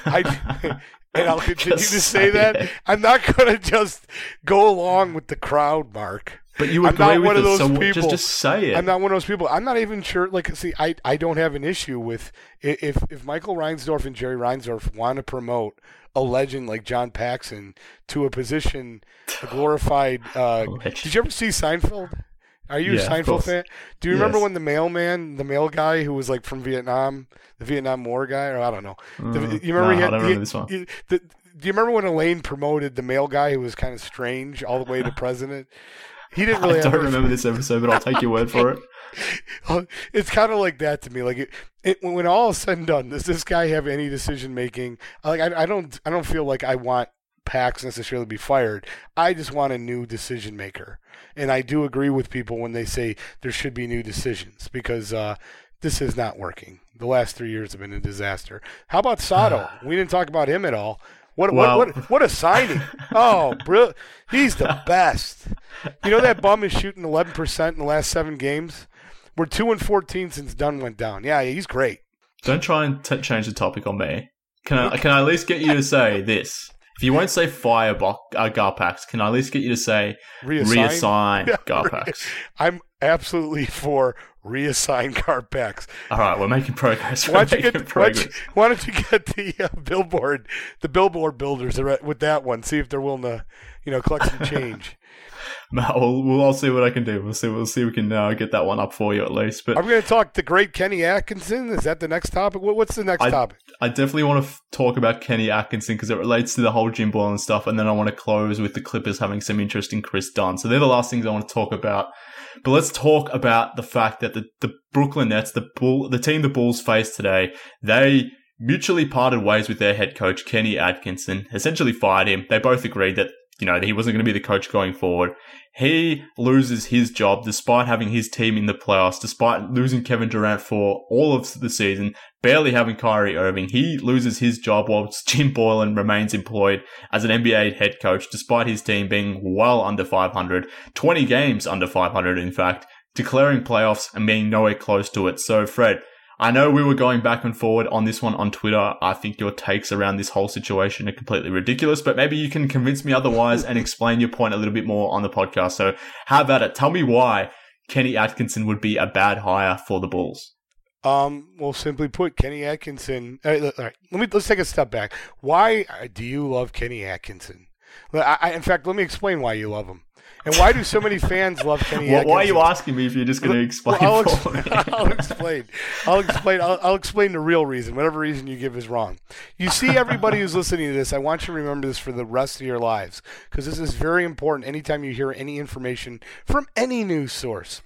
I and I'll continue to say that. it. I'm not going to just go along with the crowd, Mark. But you I'm agree not with one of those so people. just just say it. I'm not one of those people. I'm not even sure. Like, see, I, I don't have an issue with if if Michael Reinsdorf and Jerry Reinsdorf want to promote a legend like John Paxson to a position, a glorified. Uh, did you ever see Seinfeld? Are you Yeah, a Seinfeld fan? Do you remember when the mailman, the mail guy who was like from Vietnam, the Vietnam War guy, or I don't know. The- Mm, you remember? no, he I had, don't he- remember this one. he- the, do you remember when Elaine promoted the mail guy who was kind of strange all the way to president? He didn't really. I don't remember this episode, but I'll take your word for it. It's kind of like that to me. Like it, it, when all is said and done, does this guy have any decision making? Like I, I don't, I don't feel like I want Pax necessarily be fired. I just want a new decision maker, and I do agree with people when they say there should be new decisions because uh, this is not working. The last three years have been a disaster. How about Sato? we didn't talk about him at all. What, Well- what, what, what a signing! Oh, brilliant! He's the best. You know that bum is shooting 11% in the last seven games? We're 2 and 14 since Dunn went down. Yeah, he's great. Don't try and t- change the topic on me. Can I? Can I at least get you to say this? If you won't say fire bo- uh, Garpax, can I at least get you to say Reassign? reassign Garpax? I'm absolutely for reassign Garpax. All right, we're making progress. We're Why don't you making get why don't you, why don't you get the uh, billboard, the billboard builders with that one? See if they're willing to, you know, collect some change. Matt, we'll, we'll, I'll see what I can do. We'll see. We'll see. if We can uh, get that one up for you at least. But we going to talk the great Kenny Atkinson? Is that the next topic? What's the next I- topic? I definitely want to f- talk about Kenny Atkinson because it relates to the whole Jim Boylen stuff, and then I want to close with the Clippers having some interest in Kris Dunn. So they're the last things I want to talk about. But let's talk about the fact that the, the Brooklyn Nets, the bull, the team the Bulls faced today, they mutually parted ways with their head coach Kenny Atkinson. Essentially fired him. They both agreed that you know that he wasn't going to be the coach going forward. He loses his job despite having his team in the playoffs, despite losing Kevin Durant for all of the season, barely having Kyrie Irving. He loses his job whilst Jim Boylen remains employed as an NBA head coach, despite his team being well under 500, 20 games under 500, in fact, declaring playoffs and being nowhere close to it. So, Fred, I know we were going back and forward on this one on Twitter. I think your takes around this whole situation are completely ridiculous, but maybe you can convince me otherwise and explain your point a little bit more on the podcast. So, how about it? Tell me why Kenny Atkinson would be a bad hire for the Bulls. Um, well, simply put, Kenny Atkinson. All right, all right, let me let's take a step back. Why uh, do you love Kenny Atkinson? I, I, in fact, let me explain why you love him, and why do so many fans love Kenny Why, why are you asking me if you're just going to explain Well, I'll, ex- I'll explain. I'll explain. I'll, I'll explain the real reason. Whatever reason you give is wrong. You see, everybody who's listening to this, I want you to remember this for the rest of your lives because this is very important. Anytime you hear any information from any news source.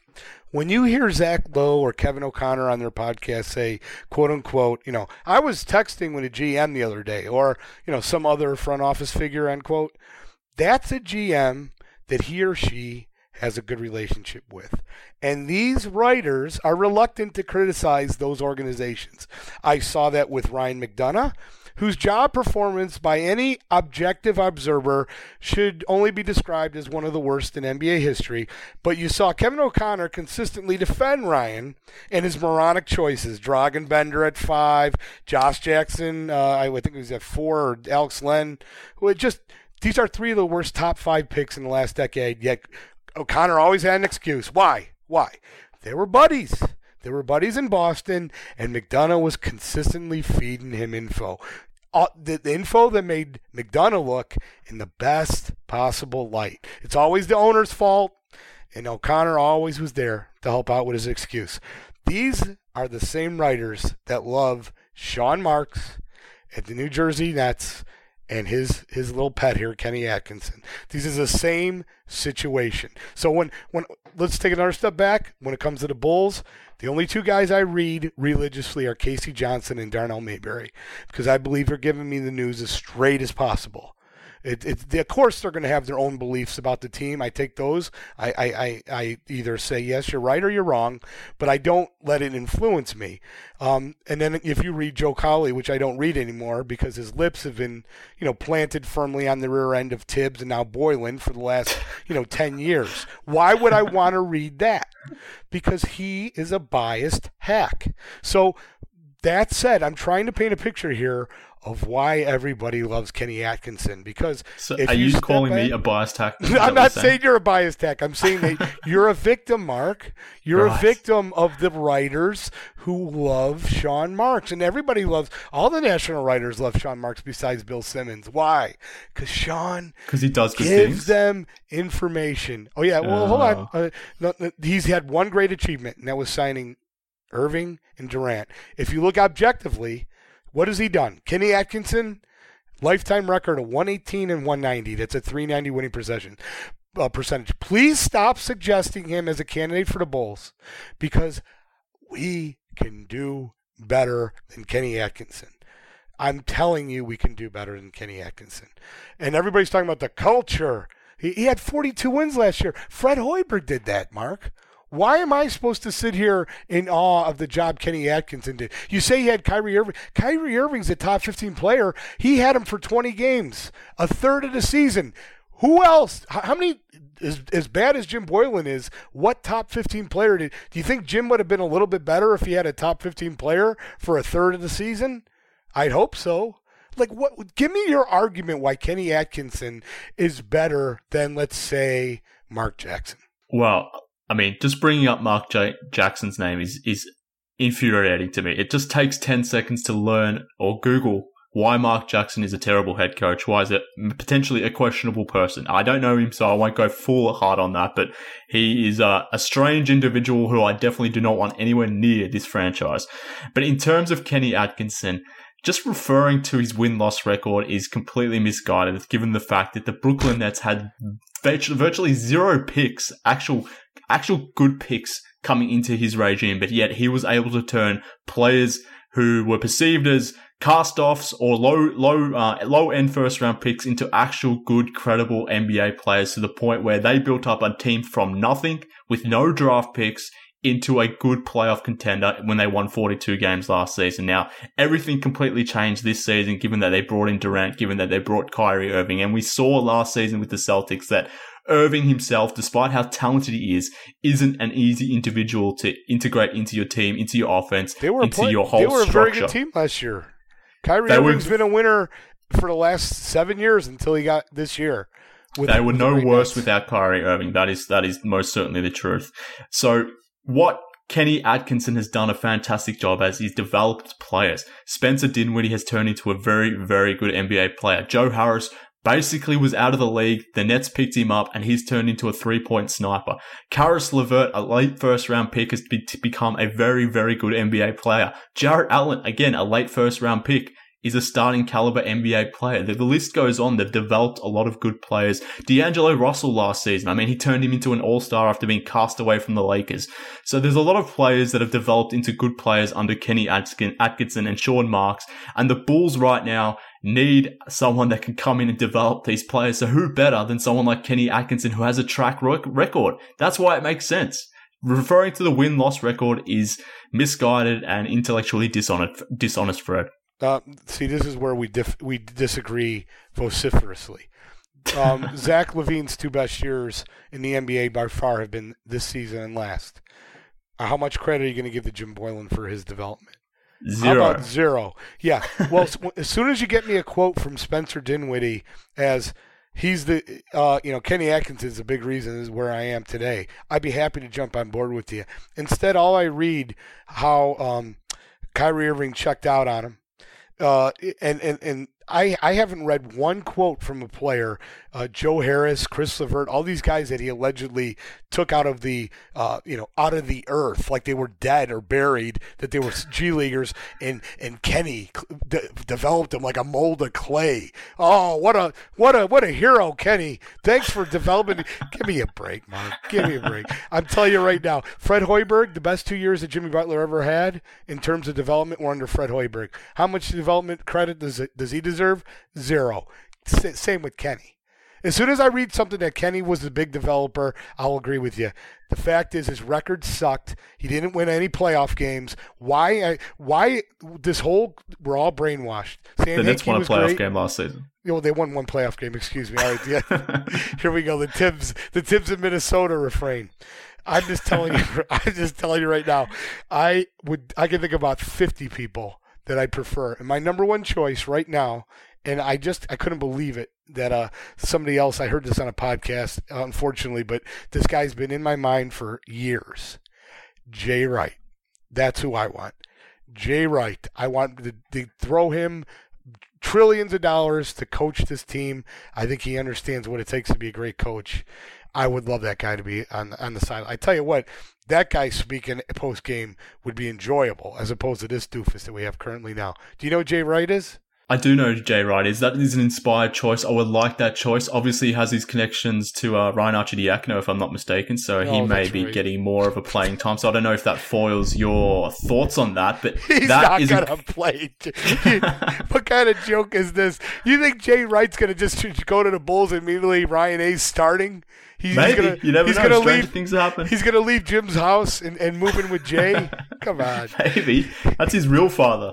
When you hear Zach Lowe or Kevin O'Connor on their podcast say, quote unquote, you know, I was texting with a GM the other day, or, you know, some other front office figure, unquote, that's a GM that he or she has a good relationship with. And these writers are reluctant to criticize those organizations. I saw that with Ryan McDonough whose job performance by any objective observer should only be described as one of the worst in NBA history. But you saw Kevin O'Connor consistently defend Ryan and his moronic choices. Dragan Bender at five, Josh Jackson, uh, I think he was at four, Alex Len, who had just these are three of the worst top five picks in the last decade. Yet O'Connor always had an excuse. Why? Why? They were buddies. They were buddies in Boston, and McDonough was consistently feeding him info uh, the, the info that made McDonough look in the best possible light. It's always the owner's fault, and O'Connor always was there to help out with his excuse. These are the same writers that love Sean Marks at the New Jersey Nets and his his little pet here, Kenny Atkinson. This is the same situation. So when when let's take another step back. When it comes to the Bulls, the only two guys I read religiously are K.C. Johnson and Darnell Mayberry because I believe they're giving me the news as straight as possible. It, it, of course, they're going to have their own beliefs about the team. I take those. I, I, I, I, either say, yes, you're right or you're wrong, but I don't let it influence me. Um, and then if you read Joe Cowley, which I don't read anymore because his lips have been, you know, planted firmly on the rear end of Thibs and now Boylen for the last, you know, 10 years. Why would I want to read that? Because he is a biased hack. So that said, I'm trying to paint a picture here of why everybody loves Kenny Atkinson because so are you, you calling back, me a biased hack? I'm not saying? saying you're a biased hack. I'm saying that you're a victim, Mark. You're right. a victim of the writers who love Sean Marks, and everybody loves all the national writers love Sean Marks besides Bill Simmons. Why? Because Sean because he does gives things. them information. Oh yeah. Well, hold on. Uh, no, no, he's had one great achievement, and that was signing Irving and Durant. If you look objectively what has he done? Kenny Atkinson, lifetime record of 118 and 190. That's a 390 winning possession. Uh, percentage. Please stop suggesting him as a candidate for the Bulls because we can do better than Kenny Atkinson. I'm telling you, we can do better than Kenny Atkinson. And everybody's talking about the culture. He, he had 42 wins last year. Fred Hoiberg did that, Mark. Why am I supposed to sit here in awe of the job Kenny Atkinson did? You say he had Kyrie Irving. Kyrie Irving's a top 15 player. He had him for 20 games, a third of the season. Who else? How many? As, as bad as Jim Boylen is, what top 15 player did? Do you think Jim would have been a little bit better if he had a top 15 player for a third of the season? I'd hope so. Like, what? Give me your argument why Kenny Atkinson is better than, let's say, Mark Jackson. Well, I mean, just bringing up Mark J- Jackson's name is is infuriating to me. It just takes 10 seconds to learn or Google why Mark Jackson is a terrible head coach. Why is it potentially a questionable person? I don't know him, so I won't go full hard on that, but he is a, a strange individual who I definitely do not want anywhere near this franchise. But in terms of Kenny Atkinson, just referring to his win loss record is completely misguided, given the fact that the Brooklyn Nets had virtually zero picks, actual actual good picks coming into his regime, but yet he was able to turn players who were perceived as cast-offs or low, low, uh, low end first round picks into actual good, credible NBA players to the point where they built up a team from nothing with no draft picks into a good playoff contender when they won 42 games last season. Now, everything completely changed this season, given that they brought in Durant, given that they brought Kyrie Irving. And we saw last season with the Celtics that Irving himself, despite how talented he is, isn't an easy individual to integrate into your team, into your offense, they were into play- your whole structure. They were structure. a very good team last year. Kyrie they Irving's were, been a winner for the last seven years until he got this year. With, they were no worse without Kyrie Irving. That is that is most certainly the truth. So what Kenny Atkinson has done a fantastic job as he's developed players. Spencer Dinwiddie has turned into a very, very good NBA player. Joe Harris basically was out of the league. The Nets picked him up and he's turned into a three point sniper. Caris LeVert, a late first round pick, has be- become a very, very good NBA player. Jarrett Allen, again, a late first round pick, is a starting caliber NBA player. The, the, list goes on. They've developed a lot of good players. D'Angelo Russell last season. I mean, he turned him into an all-star after being cast away from the Lakers. So there's a lot of players that have developed into good players under Kenny Atkinson and Sean Marks. And the Bulls right now need someone that can come in and develop these players. So who better than someone like Kenny Atkinson who has a track record? That's why it makes sense. Referring to the win loss record is misguided and intellectually dishonest, dishonest Fred. Uh, see, this is where we dif- we disagree vociferously. Um, Zach LaVine's two best years in the NBA by far have been this season and last. Uh, how much credit are you going to give to Jim Boylen for his development? Zero. How about zero? Yeah. Well, as soon as you get me a quote from Spencer Dinwiddie as he's the, uh, you know, Kenny Atkinson is a big reason is where I am today. I'd be happy to jump on board with you. Instead, all I read how um, Kyrie Irving checked out on him, uh, and and and I, I haven't read one quote from a player, uh, Joe Harris, Chris LeVert, all these guys that he allegedly took out of the, uh, you know, out of the earth, like they were dead or buried, that they were G leaguers, and and Kenny de- developed them like a mold of clay. Oh, what a what a what a hero, Kenny! Thanks for developing. Give me a break, Mark. Give me a break. I'm telling you right now, Fred Hoiberg, the best two years that Jimmy Butler ever had in terms of development were under Fred Hoiberg. How much development credit does it does he deserve? Deserve? Zero. S- same with Kenny. As soon as I read something that Kenny was the big developer, I'll agree with you. The fact is, his record sucked. He didn't win any playoff games. Why? Why this whole? We're all brainwashed. The Nets won a playoff great. game last season. You know, they won one playoff game. Excuse me. All right, yeah. Here we go. The Thibs, the Thibs in Minnesota refrain. I'm just telling you. I'm just telling you right now. I would. I can think about 50 people that I prefer. And my number one choice right now, and I just I couldn't believe it that uh somebody else I heard this on a podcast, uh, unfortunately, but this guy's been in my mind for years. Jay Wright. That's who I want. Jay Wright. I want to, to throw him trillions of dollars to coach this team. I think he understands what it takes to be a great coach. I would love that guy to be on on the side. I tell you what, that guy speaking post game would be enjoyable as opposed to this doofus that we have currently now. Do you know Jay Wright is? I do know Jay Wright is. That is an inspired choice. I would like that choice. Obviously, he has his connections to uh, Ryan Arcidiacono, if I'm not mistaken. So he oh, may be right. getting more of a playing time. So I don't know if that foils your thoughts on that. But he's that not going to a- play. what kind of joke is this? You think Jay Wright's going to just go to the Bulls immediately? Ryan A's starting. He's, Maybe. He's gonna, you never he's know. Gonna leave, things happen. He's going to leave Jim's house and, and move in with Jay. Come on. Maybe. That's his real father.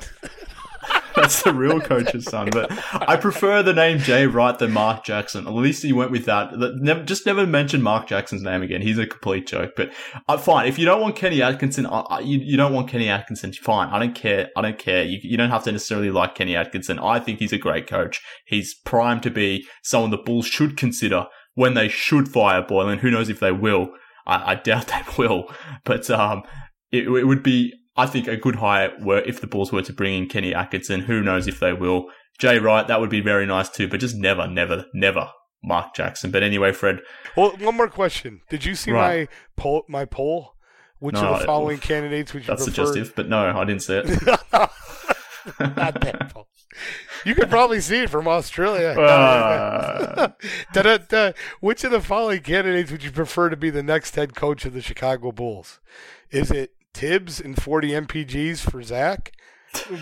That's the real coach's son. But I prefer the name Jay Wright than Mark Jackson. At least he went with that. Just never mention Mark Jackson's name again. He's a complete joke. But uh, fine. If you don't want Kenny Atkinson, uh, you, you don't want Kenny Atkinson. Fine. I don't care. I don't care. You, you don't have to necessarily like Kenny Atkinson. I think he's a great coach. He's primed to be someone the Bulls should consider when they should fire Boylen. Who knows if they will? I, I doubt they will. But um, it, it would be I think a good hire were if the Bulls were to bring in Kenny Atkinson. Who knows if they will? Jay Wright, that would be very nice too, but just never, never, never Mark Jackson. But anyway, Fred. Well, one more question. Did you see right. my poll? My poll. Which no, of the following candidates would you prefer? that's prefer? suggestive, but no, I didn't see it. Not that poll. You could probably see it from Australia. Uh. Which of the following candidates would you prefer to be the next head coach of the Chicago Bulls? Is it Thibs and 40 MPGs for Zach.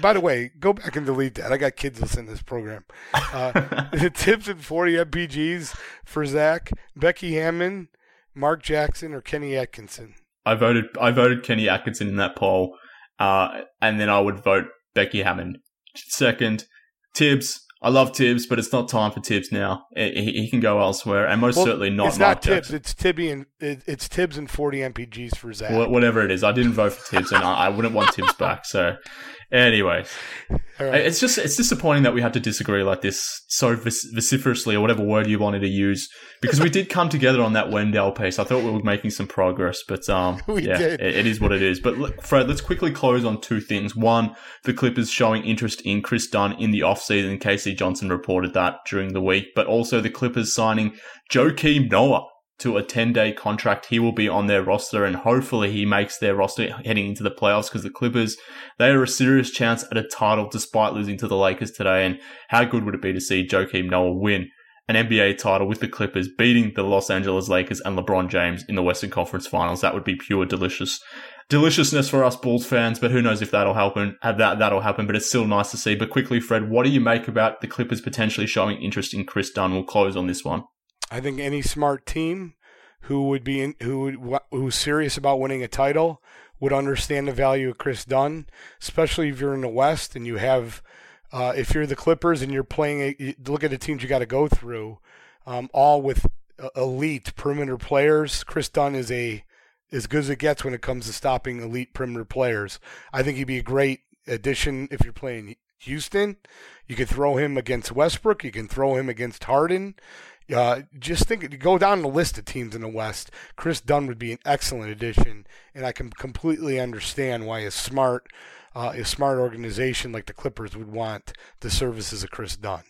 By the way, go back and delete that. I got kids listening to this program. Uh, Thibs and 40 MPGs for Zach, Becky Hammon, Mark Jackson, or Kenny Atkinson. I voted. I voted Kenny Atkinson in that poll, uh, and then I would vote Becky Hammon second. Thibs, I love Thibs, but it's not time for Thibs now. He, he can go elsewhere, and most well, certainly not. It's Mark not Thibs. Jackson. It's Tibby and it's Thibs and forty MPGs for Zach. whatever it is, I didn't vote for Thibs, and I, I wouldn't want Thibs back. So Anyway, right. it's just it's disappointing that we had to disagree like this so vociferously or whatever word you wanted to use because we did come together on that Wendell piece. I thought we were making some progress, but um, yeah, it, it is what it is. But look, Fred, let's quickly close on two things. One, the Clippers showing interest in Kris Dunn in the offseason. K.C. Johnson reported that during the week, but also the Clippers signing Joakim Noah to a 10 day contract. He will be on their roster and hopefully he makes their roster heading into the playoffs because the Clippers, they are a serious chance at a title despite losing to the Lakers today. And how good would it be to see Joakim Noah win an NBA title with the Clippers, beating the Los Angeles Lakers and LeBron James in the Western Conference Finals. That would be pure delicious deliciousness for us Bulls fans, but who knows if that'll happen. Uh, that that'll happen, but it's still nice to see. But quickly, Fred, what do you make about the Clippers potentially showing interest in Kris Dunn? We'll close on this one. I think any smart team who would be in, who who's serious about winning a title would understand the value of Kris Dunn, especially if you're in the West and you have. Uh, if you're the Clippers and you're playing, a, look at the teams you got to go through, um, all with elite perimeter players. Kris Dunn is a as good as it gets when it comes to stopping elite perimeter players. I think he'd be a great addition if you're playing Houston. You can throw him against Westbrook. You can throw him against Harden. Uh, just think, go down the list of teams in the West. Kris Dunn would be an excellent addition, and I can completely understand why a smart, uh, a smart organization like the Clippers would want the services of Kris Dunn.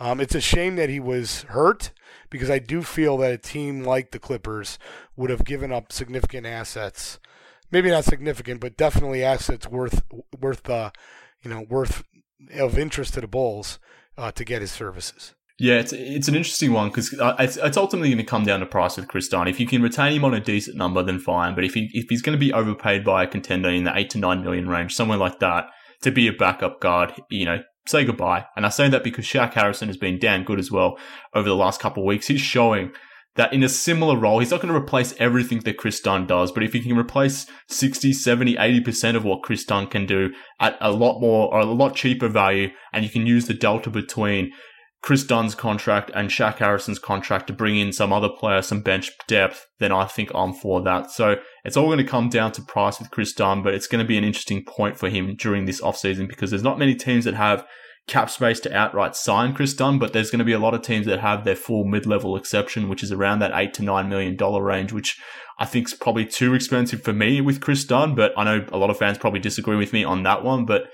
Um, it's a shame that he was hurt because I do feel that a team like the Clippers would have given up significant assets, maybe not significant, but definitely assets worth worth uh, you know worth of interest to the Bulls uh, to get his services. Yeah, it's it's an interesting one because it's, it's ultimately going to come down to price with Kris Dunn. If you can retain him on a decent number, then fine. But if he if he's going to be overpaid by a contender in the eight to nine million range, somewhere like that, to be a backup guard, you know, say goodbye. And I say that because Shaq Harrison has been damn good as well over the last couple of weeks. He's showing that in a similar role, he's not going to replace everything that Kris Dunn does, but if he can replace 60, 70, 80% of what Kris Dunn can do at a lot more or a lot cheaper value, and you can use the delta between Kris Dunn's contract and Shaq Harrison's contract to bring in some other player, some bench depth, then I think I'm for that. So it's all going to come down to price with Kris Dunn, but it's going to be an interesting point for him during this offseason because there's not many teams that have cap space to outright sign Kris Dunn, but there's going to be a lot of teams that have their full mid-level exception, which is around that eight to nine million dollar range, which I think is probably too expensive for me with Kris Dunn. But I know a lot of fans probably disagree with me on that one. But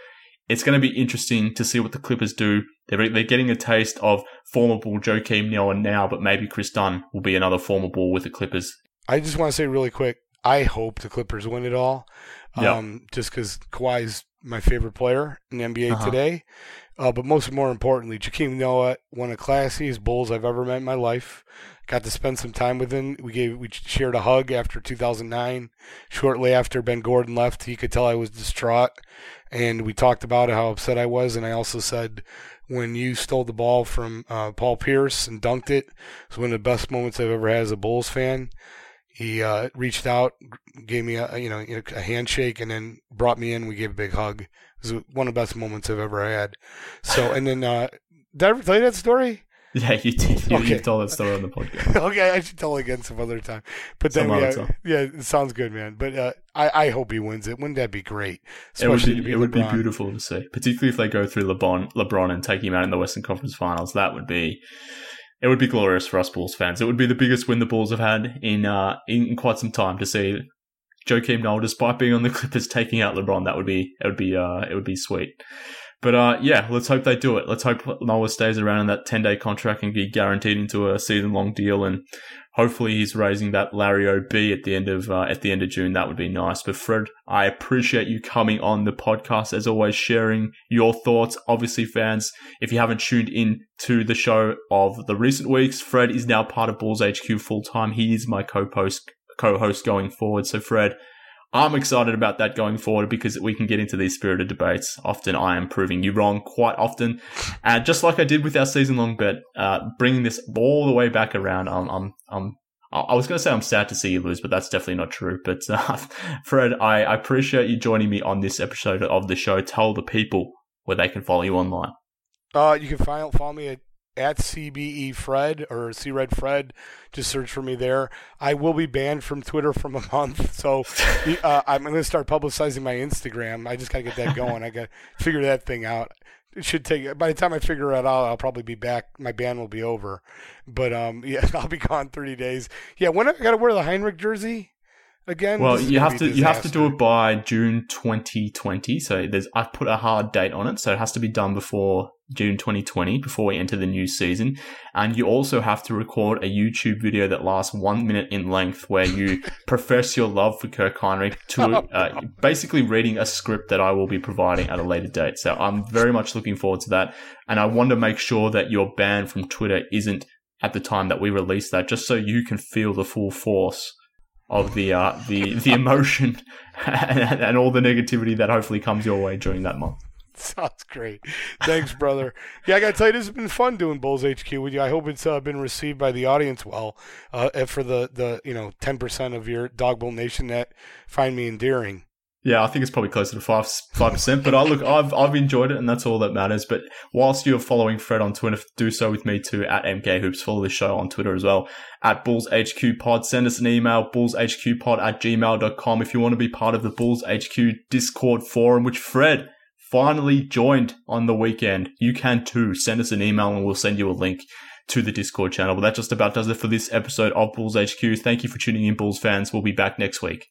it's going to be interesting to see what the Clippers do. They're, they're getting a taste of former Bull Joakim Noah now, but maybe Kris Dunn will be another former Bull with the Clippers. I just want to say really quick, I hope the Clippers win it all. Um. Just because Kawhi's my favorite player in the NBA uh-huh. today. Uh, but most more importantly, Joakim Noah, one of the classiest Bulls I've ever met in my life. Got to spend some time with him. We gave we shared a hug after 2009. Shortly after Ben Gordon left, he could tell I was distraught, and we talked about how upset I was. And I also said, when you stole the ball from uh, Paul Pierce and dunked it, it was one of the best moments I've ever had as a Bulls fan. He uh, reached out, gave me a you know a handshake, and then brought me in. We gave a big hug It was one of the best moments I've ever had. So, and then, uh, did I ever tell you that story? Yeah, you did. You, okay. you told that story on the podcast. okay, I should tell it again some other time. But then, yeah, yeah, it sounds good, man. But uh, I, I hope he wins it. Wouldn't that be great? Especially it would be, it would be beautiful to see, particularly if they go through LeBron, LeBron and take him out in the Western Conference Finals. That would be, it would be glorious for us Bulls fans. It would be the biggest win the Bulls have had in uh in quite some time to see Joakim Noah, despite being on the Clippers, taking out LeBron. That would be it would be uh it would be sweet. But uh, yeah, let's hope they do it. Let's hope Noah stays around in that ten day contract and be guaranteed into a season long deal, and hopefully he's raising that Larry OB at the end of uh, at the end of June. That would be nice. But Fred, I appreciate you coming on the podcast as always, sharing your thoughts. Obviously, fans, if you haven't tuned in to the show of the recent weeks, Fred is now part of Bulls HQ full time. He is my co-host co-host going forward. So Fred, I'm excited about that going forward because we can get into these spirited debates. Often I am proving you wrong quite often. And just like I did with our season long bet, uh, bringing this all the way back around, I'm, I'm, I'm I was going to say I'm sad to see you lose, but that's definitely not true. But uh, Fred, I, I appreciate you joining me on this episode of the show. Tell the people where they can follow you online. Uh, you can find, follow me at at CBE Fred or C Red Fred. Just search for me there. I will be banned from Twitter from a month, so uh, I'm going to start publicizing my Instagram. I just got to get that going. I got to figure that thing out. It should take. By the time I figure it out, I'll probably be back. My ban will be over, but um, yeah, I'll be gone 30 days. Yeah, when I got to wear the Hinrich jersey again. Well, you have to you have to do it by June 2020. So there's I've put a hard date on it, so it has to be done before June 2020 before we enter the new season. And you also have to record a YouTube video that lasts one minute in length where you profess your love for Kirk Hinrich to uh, basically reading a script that I will be providing at a later date. So I'm very much looking forward to that. And I want to make sure that your ban from Twitter isn't at the time that we release that, just so you can feel the full force of the uh, the the emotion and, and all the negativity that hopefully comes your way during that month. Sounds great. Thanks, brother. Yeah, I got to tell you, this has been fun doing Bulls HQ with you. I hope it's uh, been received by the audience well. Uh, for the, the you know ten percent of your Dog Bowl Nation that find me endearing. Yeah, I think it's probably closer to five five percent. But I look, I've I've enjoyed it, and that's all that matters. But whilst you're following Fred on Twitter, do so with me too at MK Hoops. Follow the show on Twitter as well at Bulls HQ Pod. Send us an email bullshqpod at gmail.com if you want to be part of the Bulls HQ Discord forum, which Fred finally joined on the weekend. You can too. Send us an email, and we'll send you a link to the Discord channel. But that just about does it for this episode of Bulls HQ. Thank you for tuning in, Bulls fans. We'll be back next week.